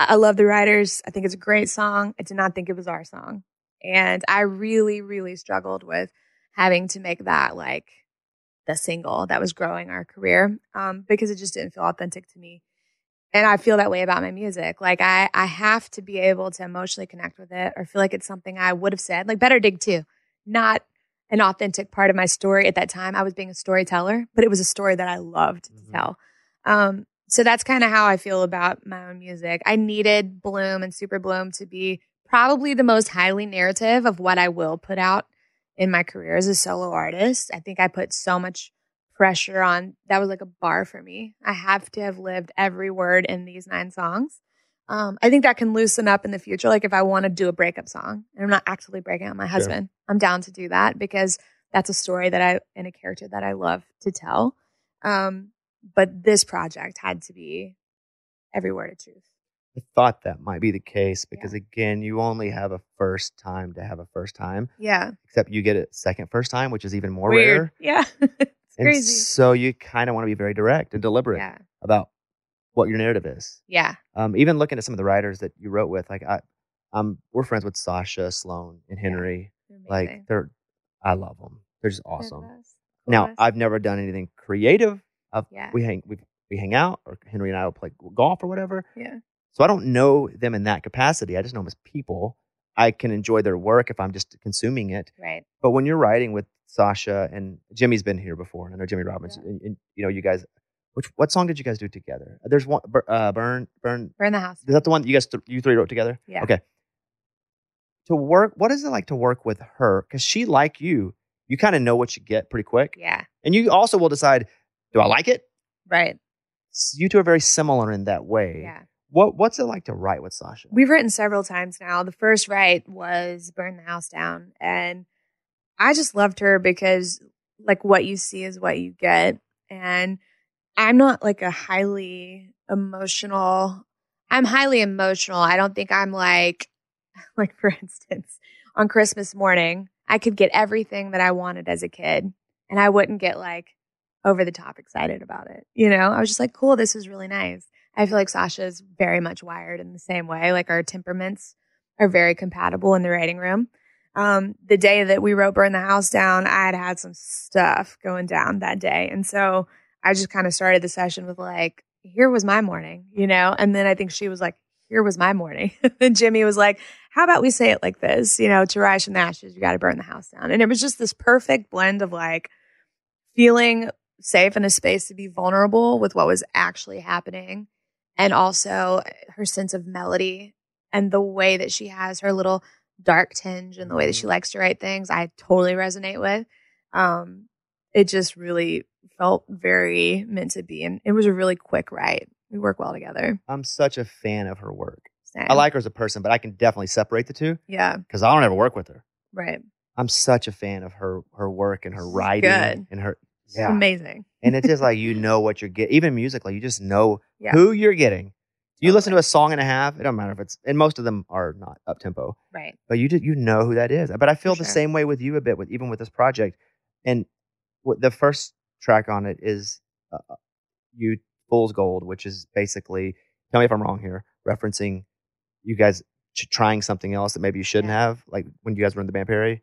I, love the writers. I think it's a great song. I did not think it was our song. And I really, really struggled with having to make that like the single that was growing our career um, because it just didn't feel authentic to me. And I feel that way about my music. Like I, I have to be able to emotionally connect with it or feel like it's something I would have said. Like Better Dig Two, not an authentic part of my story at that time. I was being a storyteller, but it was a story that I loved mm-hmm. to tell. Um, so that's kind of how I feel about my own music. I needed Bloom and Super Bloom to be probably the most highly narrative of what I will put out in my career as a solo artist. I think I put so much pressure on that was like a bar for me. I have to have lived every word in these nine songs. Um, I think that can loosen up in the future. Like if I want to do a breakup song and I'm not actively breaking up my husband. I'm down to do that because that's a story that I and a character that I love to tell. Um, but this project had to be every word of truth. I thought that might be the case because yeah. again, you only have a first time to have a first time. Yeah. Except you get a second first time, which is even more Weird. rare. Yeah. it's and crazy. So you kind of want to be very direct and deliberate yeah. about what your narrative is. Yeah. Um, even looking at some of the writers that you wrote with, like I, um, we're friends with Sasha Sloan and Henry. Yeah. Like they're, I love them. They're just awesome. Now I've never done anything creative. I've, yeah. We hang we we hang out, or Henry and I will play golf or whatever. Yeah. So I don't know them in that capacity. I just know them as people. I can enjoy their work if I'm just consuming it. Right. But when you're writing with Sasha and Jimmy's been here before, and I know Jimmy Robbins, yeah. and, and, you know, you guys, which what song did you guys do together? There's one, uh, burn, burn, burn the house. Is that the one you guys, th- you three wrote together? Yeah. Okay. To work, what is it like to work with her? Because she, like you, you kind of know what you get pretty quick. Yeah. And you also will decide, do I like it? Right. You two are very similar in that way. Yeah. What What's it like to write with Sasha? We've written several times now. The first write was "Burn the House Down," and I just loved her because, like, what you see is what you get, and I'm not like a highly emotional. I'm highly emotional. I don't think I'm like, like for instance, on Christmas morning, I could get everything that I wanted as a kid, and I wouldn't get like over the top excited about it. You know, I was just like, cool, this is really nice. I feel like Sasha is very much wired in the same way. Like our temperaments are very compatible in the writing room. Um, the day that we wrote Burn the House Down, I had had some stuff going down that day. And so I just kind of started the session with like, here was my morning, you know? And then I think she was like, here was my morning. then Jimmy was like, how about we say it like this? You know, to rise from the ashes, you got to burn the house down. And it was just this perfect blend of like feeling safe in a space to be vulnerable with what was actually happening. And also her sense of melody and the way that she has her little dark tinge and the way that she mm-hmm. likes to write things, I totally resonate with. Um, it just really felt very meant to be. And it was a really quick write. We work well together. I'm such a fan of her work. Same. I like her as a person, but I can definitely separate the two. Yeah. Because I don't ever work with her. Right. I'm such a fan of her her work and her writing Good. and her yeah. amazing. and it's just like you know what you're getting. Even musically, you just know yeah. who you're getting. You listen to a song and a half. It don't matter if it's, and most of them are not up tempo. Right. But you did, you know who that is. But I feel For the sure. same way with you a bit with even with this project. And what the first track on it is uh, uh, you Fool's Gold, which is basically tell me if I'm wrong here, referencing you guys trying something else that maybe you shouldn't Yeah. have, like when you guys were in the band Perry.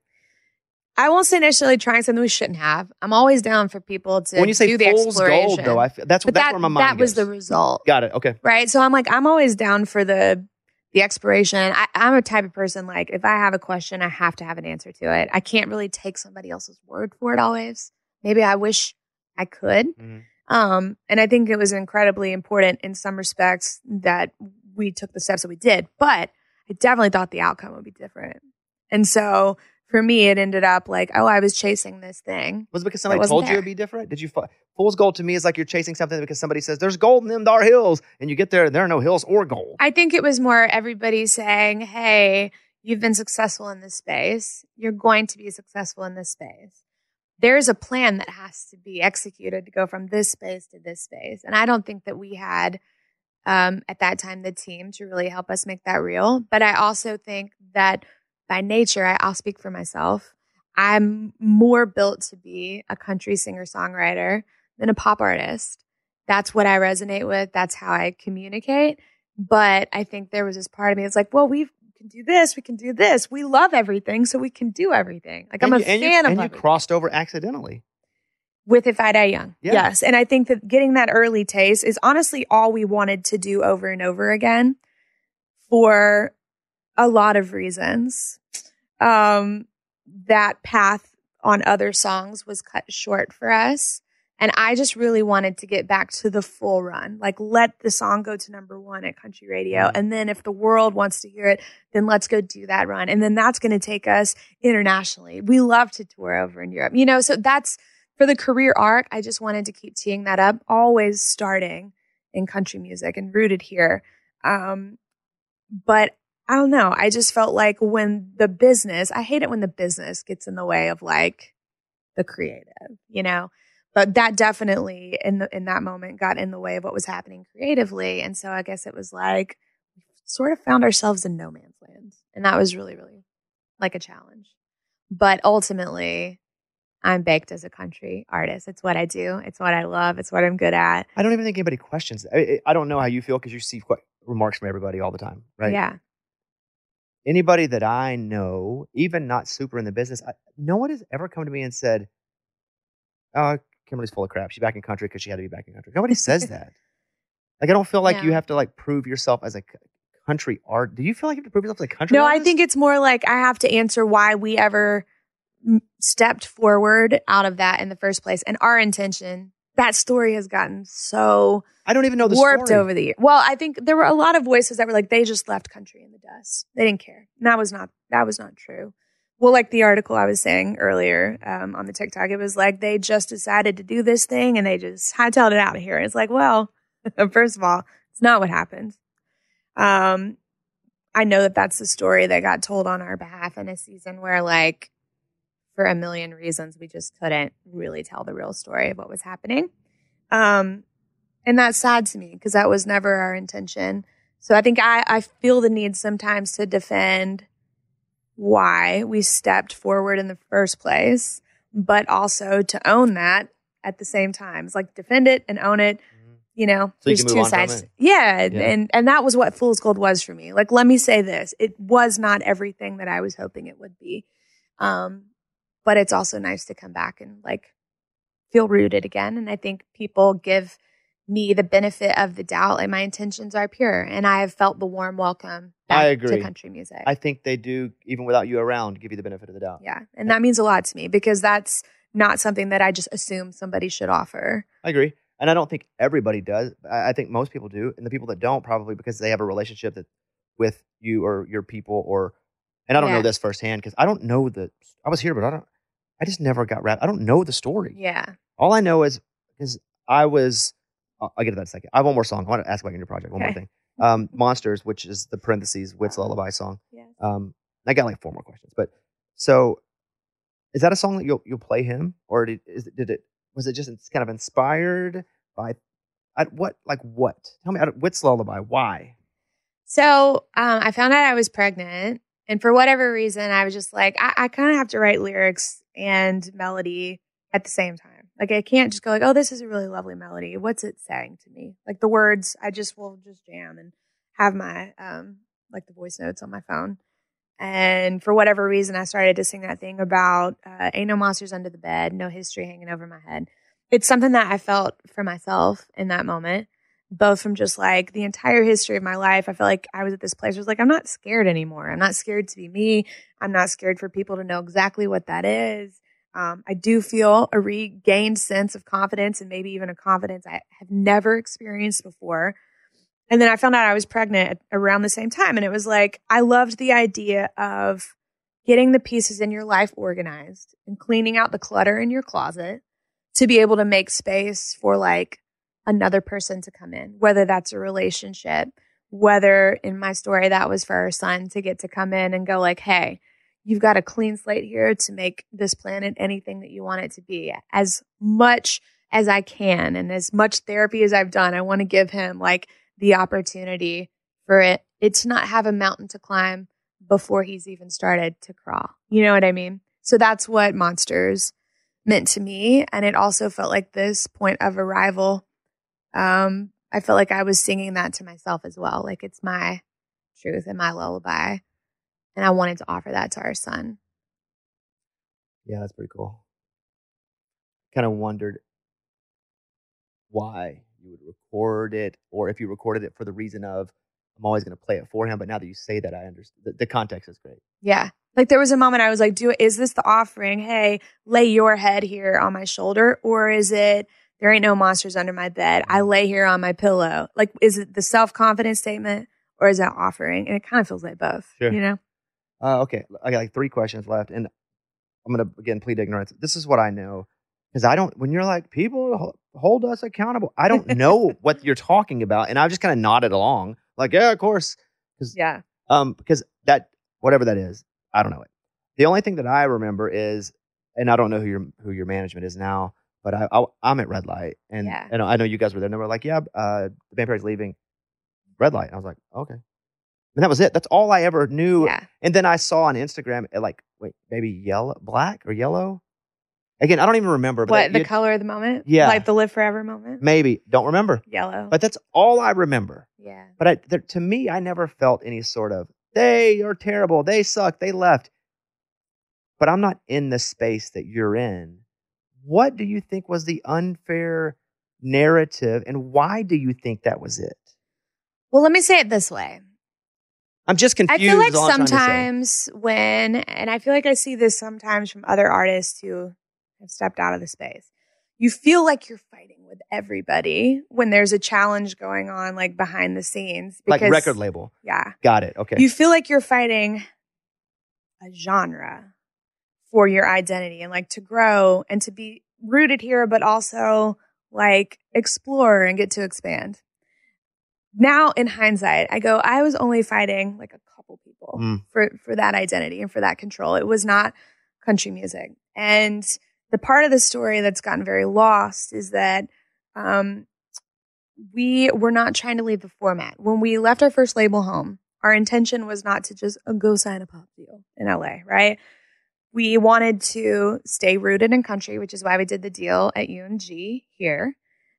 I won't say necessarily trying something we shouldn't have. I'm always down for people to when you say do the Fool's exploration. Gold, though, I feel, that's but that's that, where my mind that was goes. the result. Got it. Okay. right? So I'm like, I'm always down for the the exploration. I, I'm a type of person like if I have a question, I have to have an answer to it. I can't really take somebody else's word for it always. Maybe I wish I could. Mhm. Um, and I think it was incredibly important in some respects that we took the steps that we did, but I definitely thought the outcome would be different. And so for me, it ended up like, oh, I was chasing this thing. Was it because somebody told you there. it'd be different? Did you? fi- Fool's gold to me is like you're chasing something because somebody says there's gold in them dar hills, and you get there and there are no hills or gold. I think it was more everybody saying, hey, you've been successful in this space. You're going to be successful in this space. There's a plan that has to be executed to go from this space to this space. And I don't think that we had um, at that time the team to really help us make that real. But I also think that by nature, I, I'll speak for myself. I'm more built to be a country singer songwriter than a pop artist. That's what I resonate with. That's how I communicate. But I think there was this part of me that's like, well, we can do this, we can do this. We love everything, so we can do everything. Like I'm a you, and you- fan of and you everything. crossed over accidentally. with If I Die Young. Yeah. Yes. And I think that getting that early taste is honestly all we wanted to do over and over again for a lot of reasons. Um, that path on other songs was cut short for us. And I just really wanted to get back to the full run. Like, let the song go to number one at country radio. Mhm. And then if the world wants to hear it, then let's go do that run. And then that's going to take us internationally. We love to tour over in Europe, you know? So that's for the career arc. I just wanted to keep teeing that up, always starting in country music and rooted here. Um, but I don't know. I just felt like when the business, I hate it when the business gets in the way of like the creative, you know? But that definitely in the in that moment got in the way of what was happening creatively. And so I guess it was like we sort of found ourselves in no man's land. And that was really, really like a challenge. But ultimately, I'm baked as a country artist. It's what I do. It's what I love. It's what I'm good at. I don't even think anybody questions. I, I- don't know how you feel because you see remarks from everybody all the time, right? Yeah. Anybody that I know, even not super in the business, I, no one has ever come to me and said, "Oh, Kimberly's full of crap. She's back in country because she had to be back in country." Nobody says that. Like, I don't feel like you have to like prove yourself as a country art. Do you feel like you have to prove yourself as a country? No, I think it's more like I have to answer why we ever m- stepped forward out of that in the first place. And our intention, that story has gotten so I don't even know the warped story. over the year. Well, I think there were a lot of voices that were like, they just left country in the dust. They didn't care. And that was not, that was not true. Well, like the article I was saying earlier um, on the TikTok, it was like they just decided to do this thing and they just hightailed it out of here. And it's like, well, first of all, it's not what happened. Um, I know that that's the story that got told on our behalf in a season where, like, for a million reasons, we just couldn't really tell the real story of what was happening. Um, and that's sad to me because that was never our intention. So I think I, I feel the need sometimes to defend why we stepped forward in the first place, but also to own that at the same time. It's like defend it and own it. You know, So there's move two sides. Yeah, Yeah. and and that was what Fool's Gold was for me. Like, let me say this: it was not everything that I was hoping it would be. Um, but it's also nice to come back and like feel rooted again. And I think people give me the benefit of the doubt. Like my intentions are pure, and I have felt the warm welcome back I agree. to country music. I think they do, even without you around, give you the benefit of the doubt. yeah, and that means a lot to me because that's not something that I just assume somebody should offer. I agree. And I don't think everybody does. I think most people do. And the people that don't, probably because they have a relationship that with you or your people or, and I don't know this firsthand because I don't know the, I was here, but I don't, I just never got wrapped. I don't know the story. Yeah, All I know is because I was, I'll, I'll get to that in a second. I have one more song. I want to ask about your new project. One more thing. Um, Monsters, which is the parentheses, Wit's Lullaby song. Yes. Um, I got like four more questions, but so is that a song that you'll you'll play him, or did is it, did it was it just kind of inspired by I, what like what? Tell me, Wit's Lullaby. Why? So um, I found out I was pregnant, and for whatever reason, I was just like, I, I kind of have to write lyrics and melody at the same time. Like I can't just go like, oh, this is a really lovely melody. What's it saying to me? Like the words, I just will just jam and have my um like the voice notes on my phone. And for whatever reason, I started to sing that thing about uh, ain't no monsters under the bed, no history hanging over my head. It's something that I felt for myself in that moment both from just like the entire history of my life. I felt like I was at this place where I was like, I'm not scared anymore. I'm not scared to be me. I'm not scared for people to know exactly what that is. Um, I do feel a regained sense of confidence and maybe even a confidence I have never experienced before. And then I found out I was pregnant around the same time. And it was like, I loved the idea of getting the pieces in your life organized and cleaning out the clutter in your closet to be able to make space for like another person to come in, whether that's a relationship, whether in my story that was for our son to get to come in and go like, Hey, you've got a clean slate here to make this planet anything that you want it to be as much as I can and as much therapy as I've done. I want to give him like the opportunity for it, it to not have a mountain to climb before he's even started to crawl. You know what I mean? So that's what monsters meant to me. And it also felt like this point of arrival. Um, I felt like I was singing that to myself as well. Like it's my truth and my lullaby. And I wanted to offer that to our son. Yeah, that's pretty cool. Kind of wondered why you would record it, or if you recorded it for the reason of I'm always going to play it for him. But now that you say that, I understand the, the, context is great. Yeah. Like there was a moment I was like, do is this the offering? Hey, lay your head here on my shoulder. Or is it, there ain't no monsters under my bed. I lay here on my pillow. Like, is it the self confidence statement or is that offering? And it kind of feels like both, sure. you know? Uh, okay. I got like three questions left. And I'm going to again plead ignorance. This is what I know. Because I don't, when you're like, people hold us accountable, I don't know what you're talking about. And I just kind of nodded along. Like, yeah, of course. Cause, Yeah. Um, because that whatever that is, I don't know it. The only thing that I remember is, and I don't know who your who your management is now, but I, I am at Red Light, and yeah. and I know you guys were there. and They were like, yeah, uh, the Band Perry's leaving Red Light. And I was like, okay, and that was it. That's all I ever knew. Yeah. And then I saw on Instagram, like, wait, maybe yellow, black or yellow. Again, I don't even remember. What the color of the moment? Yeah, like the live forever moment. Maybe don't remember. Yellow. But that's all I remember. Yeah. But I, there, to me, I never felt any sort of they are terrible, they suck, they left. But I'm not in the space that you're in. What do you think was the unfair narrative, and why do you think that was it? Well, let me say it this way. I'm just confused. I feel like sometimes when, and I feel like I see this sometimes from other artists who have stepped out of the space. You feel like you're fighting with everybody when there's a challenge going on, like behind the scenes. Because, like record label. Yeah. Got it. Okay. You feel like you're fighting a genre for your identity and like to grow and to be rooted here, but also like explore and get to expand. Now in hindsight, I go, I was only fighting like a couple people mm. for, for that identity and for that control. It was not country music. And the part of the story that's gotten very lost is that um, we were not trying to leave the format. When we left our first label home, our intention was not to just uh, go sign a pop deal in LA, right? We wanted to stay rooted in country, which is why we did the deal at UMG here.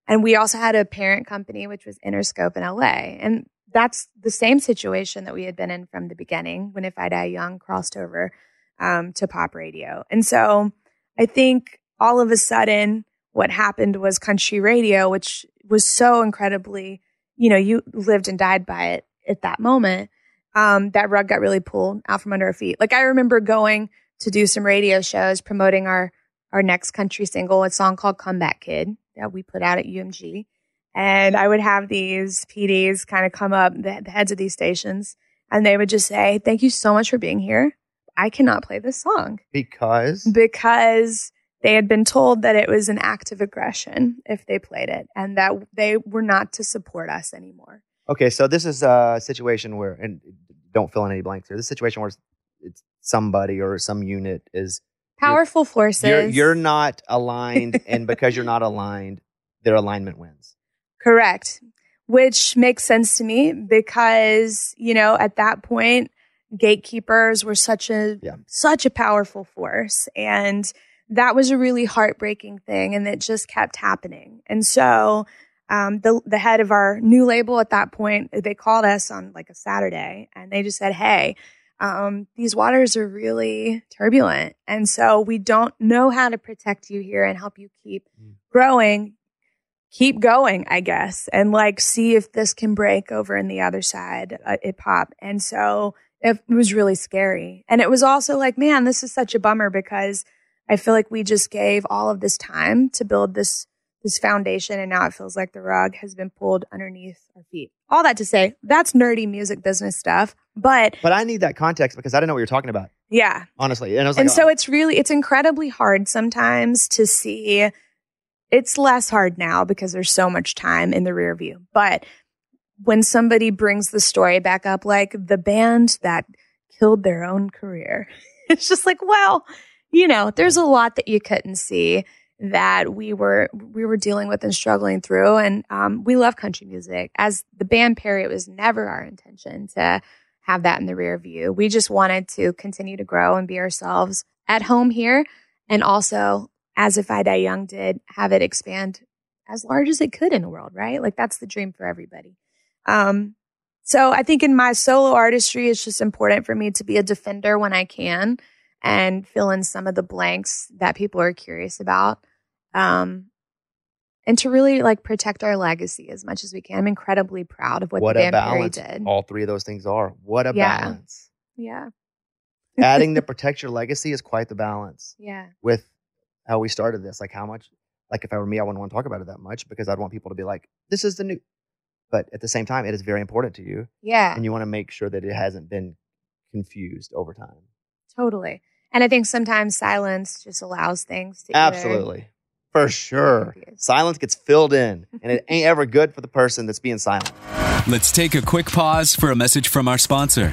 And we also had a parent company, which was Interscope in LA. And that's the same situation that we had been in from the beginning when If I Die Young crossed over um, to pop radio. And so I think all of a sudden what happened was country radio, which was so incredibly, you know, you lived and died by it at that moment. Um, that rug got really pulled out from under our feet. Like I remember going to do some radio shows promoting our our next country single, a song called Comeback Kid that we put out at UMG. And I would have these PDs kind of come up, the, the heads of these stations, and they would just say, Thank you so much for being here. I cannot play this song. Because? Because they had been told that it was an act of aggression if they played it and that they were not to support us anymore. Okay, so this is a situation where, and don't fill in any blanks here, this situation where it's somebody or some unit is powerful you're, forces. You're, you're not aligned, and because you're not aligned, their alignment wins. Correct. Which makes sense to me because, you know, at that point, gatekeepers were such a yeah. such a powerful force and that was a really heartbreaking thing and it just kept happening and so um, the the head of our new label at that point they called us on like a saturday and they just said hey um, these waters are really turbulent and so we don't know how to protect you here and help you keep mm. growing keep going i guess and like see if this can break over in the other side uh, it pop and so it was really scary. And it was also like, man, this is such a bummer because I feel like we just gave all of this time to build this this foundation and now it feels like the rug has been pulled underneath our feet. All that to say, that's nerdy music business stuff. But But I need that context because I didn't know what you're talking about, yeah. honestly. And I was like, And so oh, it's really it's incredibly hard sometimes to see it's less hard now because there's so much time in the rear view. But when somebody brings the story back up like the band that killed their own career, it's just like, well, you know, there's a lot that you couldn't see that we were we were dealing with and struggling through. And um, we love country music. As the band perry it was never our intention to have that in the rear view. We just wanted to continue to grow and be ourselves at home here. And also as if i die young did have it expand as large as it could in the world right? Like that's the dream for everybody. Um, so i think in my solo artistry it's just important for me to be a defender when i can and fill in some of the blanks that people are curious about um, and to really like protect our legacy as much as we can. I'm incredibly proud of what, what the band Perry balance did. all three of those things are. What a Yeah. balance. yeah, Adding to protect your legacy is quite the balance yeah, with how we started this. Like how much, like if I were me, I wouldn't want to talk about it that much because I'd want people to be like, this is the new. But at the same time, it is very important to you. yeah, And you want to make sure that it hasn't been confused over time. totally. And I think sometimes silence just allows things to Absolutely. For sure. Silence gets filled in, and it ain't ever good for the person that's being silent. Let's take a quick pause for a message from our sponsor.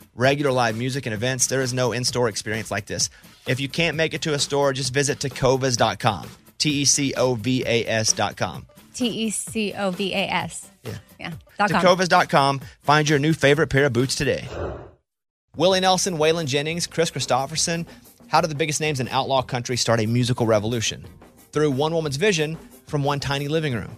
Regular live music and events, there is no in store experience like this. If you can't make it to a store, just visit tecovas.com. T E C O V A S.com. T E C O V A S. Yeah. Yeah. Tecovas.com. Find your new favorite pair of boots today. Willie Nelson, Waylon Jennings, Kris Kristofferson. How did the biggest names in outlaw country start a musical revolution? Through one woman's vision from one tiny living room.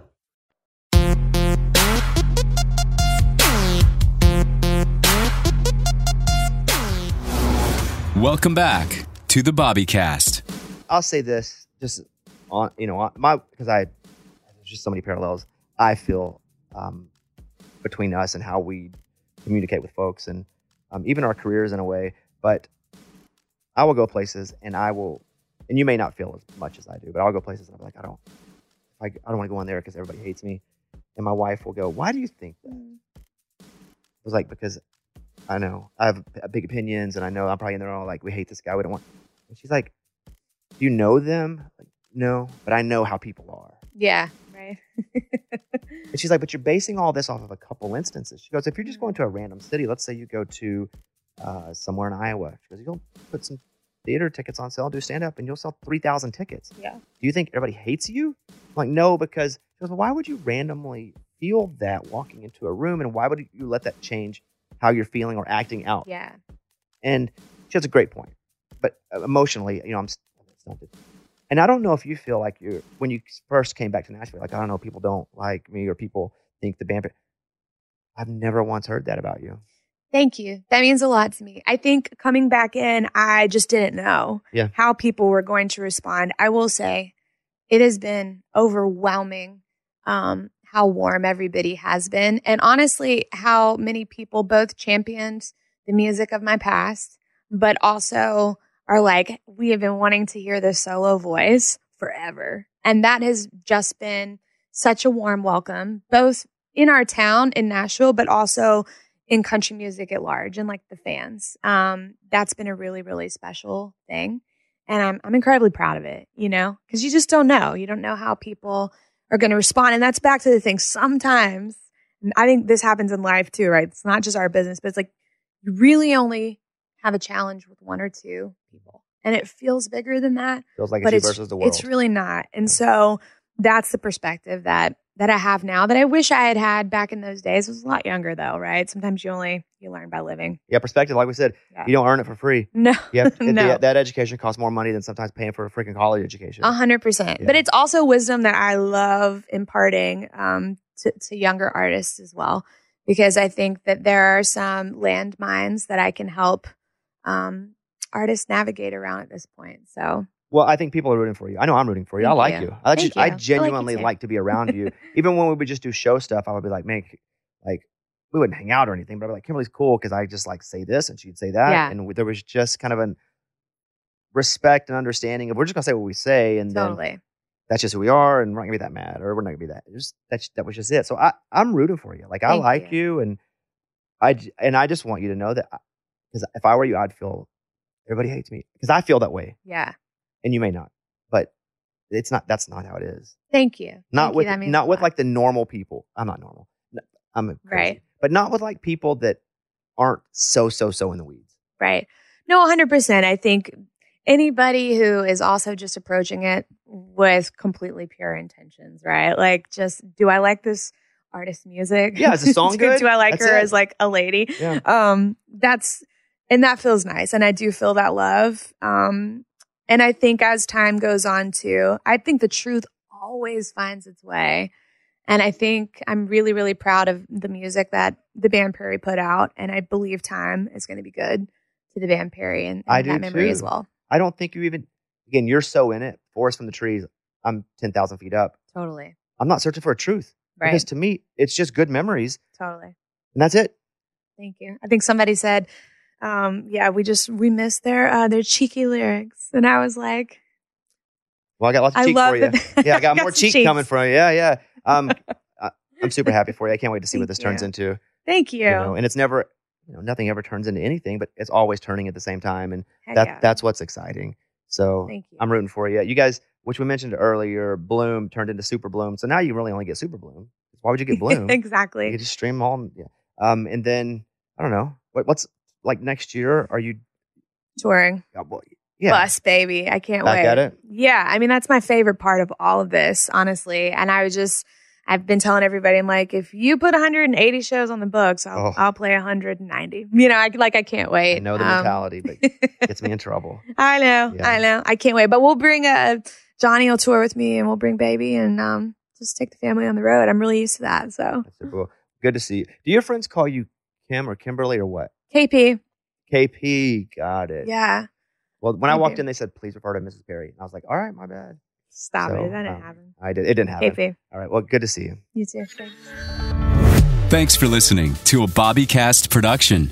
Welcome back to the Bobbycast. I'll say this, just on you know on my because I there's just so many parallels. I feel um, between us and how we communicate with folks and um, even our careers in a way. But I will go places and I will, and you may not feel as much as I do, but I'll go places and I'm like, I don't, I, I don't want to go in there because everybody hates me. And my wife will go, Why do you think that? I was like, because I know I have big opinions and I know I'm probably in there all like, we hate this guy. We don't want. And she's like, Do you know them? Like, no, but I know how people are. Yeah. Right. And she's like, but you're basing all this off of a couple instances. She goes, if you're just going to a random city, let's say you go to uh, somewhere in Iowa, she goes, you'll put some theater tickets on sale, do stand up, and you'll sell 3,000 tickets. yeah. Do you think everybody hates you? I'm like, no, because she goes, well, why would you randomly feel that walking into a room? And why would you let that change how you're feeling or acting out? Yeah. And she has a great point. But uh, emotionally, you know, I'm stunted. And I don't know if you feel like you're, when you first came back to Nashville, like, I don't know, people don't like me or people think the band. I've never once heard that about you. Thank you. That means a lot to me. I think coming back in, I just didn't know Yeah. how people were going to respond. I will say it has been overwhelming um, how warm everybody has been. And honestly, how many people both championed the music of my past, but also are like, we have been wanting to hear this solo voice forever. And that has just been such a warm welcome, both in our town in Nashville, but also in country music at large and like the fans. Um, that's been a really, really special thing. And I'm, I'm incredibly proud of it, you know, because you just don't know. You don't know how people are going to respond. And that's back to the thing. Sometimes, and I think this happens in life too, right? It's not just our business, but it's like you really only have a challenge with one or two people. And it feels bigger than that Feels like but it's you it's versus the world. it's really not. And so that's the perspective that that I have now that I wish I had had back in those days. I was a lot younger though, right? Sometimes you only you learn by living. yeah, perspective. Like we said, Yeah. you don't earn it for free. No, have, no. the- that education costs more money than sometimes paying for a freaking college education. A hundred percent. But it's also wisdom that I love imparting um, to, to younger artists as well, because I think that there are some landmines that I can help um, artists navigate around at this point. So Well, I think people are rooting for you. I know I'm rooting for you. I like you. you. I, Thank just, I you. I like genuinely like to be around you. Even when we would just do show stuff, I would be like, man, like we wouldn't hang out or anything, but I'd be like, Kimberly's cool because I just like say this and she'd say that, Yeah. and there was just kind of an respect and understanding of we're just gonna say what we say, and then that's just who we are, and we're not gonna be that mad or we're not gonna be that. Just that's that was just it. So I I'm rooting for you. Like I Thank like you. you, and I and I just want you to know that because if I were you, I'd feel everybody hates me because I feel that way, Yeah. And you may not, but it's not. That's not how it is. Thank you. Not Thank you. with means not with like the normal people. I'm not normal. I'm a crazy. Right. but not with like people that aren't so so so in the weeds. Right. No, 100%. I think anybody who is also just approaching it with completely pure intentions, right? Like, just do I like this artist music? Yeah, is the song do, good? Do I like That's her it. as like a lady? Yeah. Um, that's, and that feels nice. And I do feel that love. Um, and I think as time goes on too, I think the truth always finds its way. And I think I'm really, really proud of the music that the band Perry put out. And I believe time is going to be good to the band Perry and, and I that memory too. as well. I don't think you even. Again, you're so in it. Forest from the trees. I'm ten thousand feet up. Totally. I'm not searching for a truth Right. because to me, it's just good memories, totally. and that's it. Thank you. I think somebody said, um, yeah, we just, we missed their, uh, their cheeky lyrics. And I was like, Well, I got lots of I cheek for you. Yeah, I got more cheek cheeks. coming from you. Yeah, yeah. Um, I, I'm super happy for you. I can't wait to see what this turns into. Thank you. You know, and it's never, you know, nothing ever turns into anything, but it's always turning at the same time, and Heck that yeah. that's what's exciting. So Thank you. I'm rooting for you. You guys, which we mentioned earlier, Bloom turned into Super Bloom. So now you really only get Super Bloom. Why would you get Bloom? exactly. You just stream all. Yeah. Um, and then I don't know what what's like next year. Are you? Touring. uh, well, yeah. Bus, baby. I can't Back wait. at it? Yeah. I mean, that's my favorite part of all of this, honestly. And I was just, I've been telling everybody, I'm like, if you put 180 shows on the books, I'll, Oh. I'll play 190. You know, I like, I can't wait. I know the Um, mentality, but it gets me in trouble. I know, Yeah. I know. I can't wait. But we'll bring a Johnny will tour with me, and we'll bring baby, and um, just take the family on the road. I'm really used to that. So cool. Good to see you. Do your friends call you Kim or Kimberly or what? KP, KP. Got it. yeah, Well, when I walked in, they said, "Please refer to Mrs. Perry." And I was like, "All right, my bad." stop So, it. That didn't um, happen. I did. It didn't happen. KP, All right. Well, good to see you. you too. Thanks. Thanks for listening to a BobbyCast production.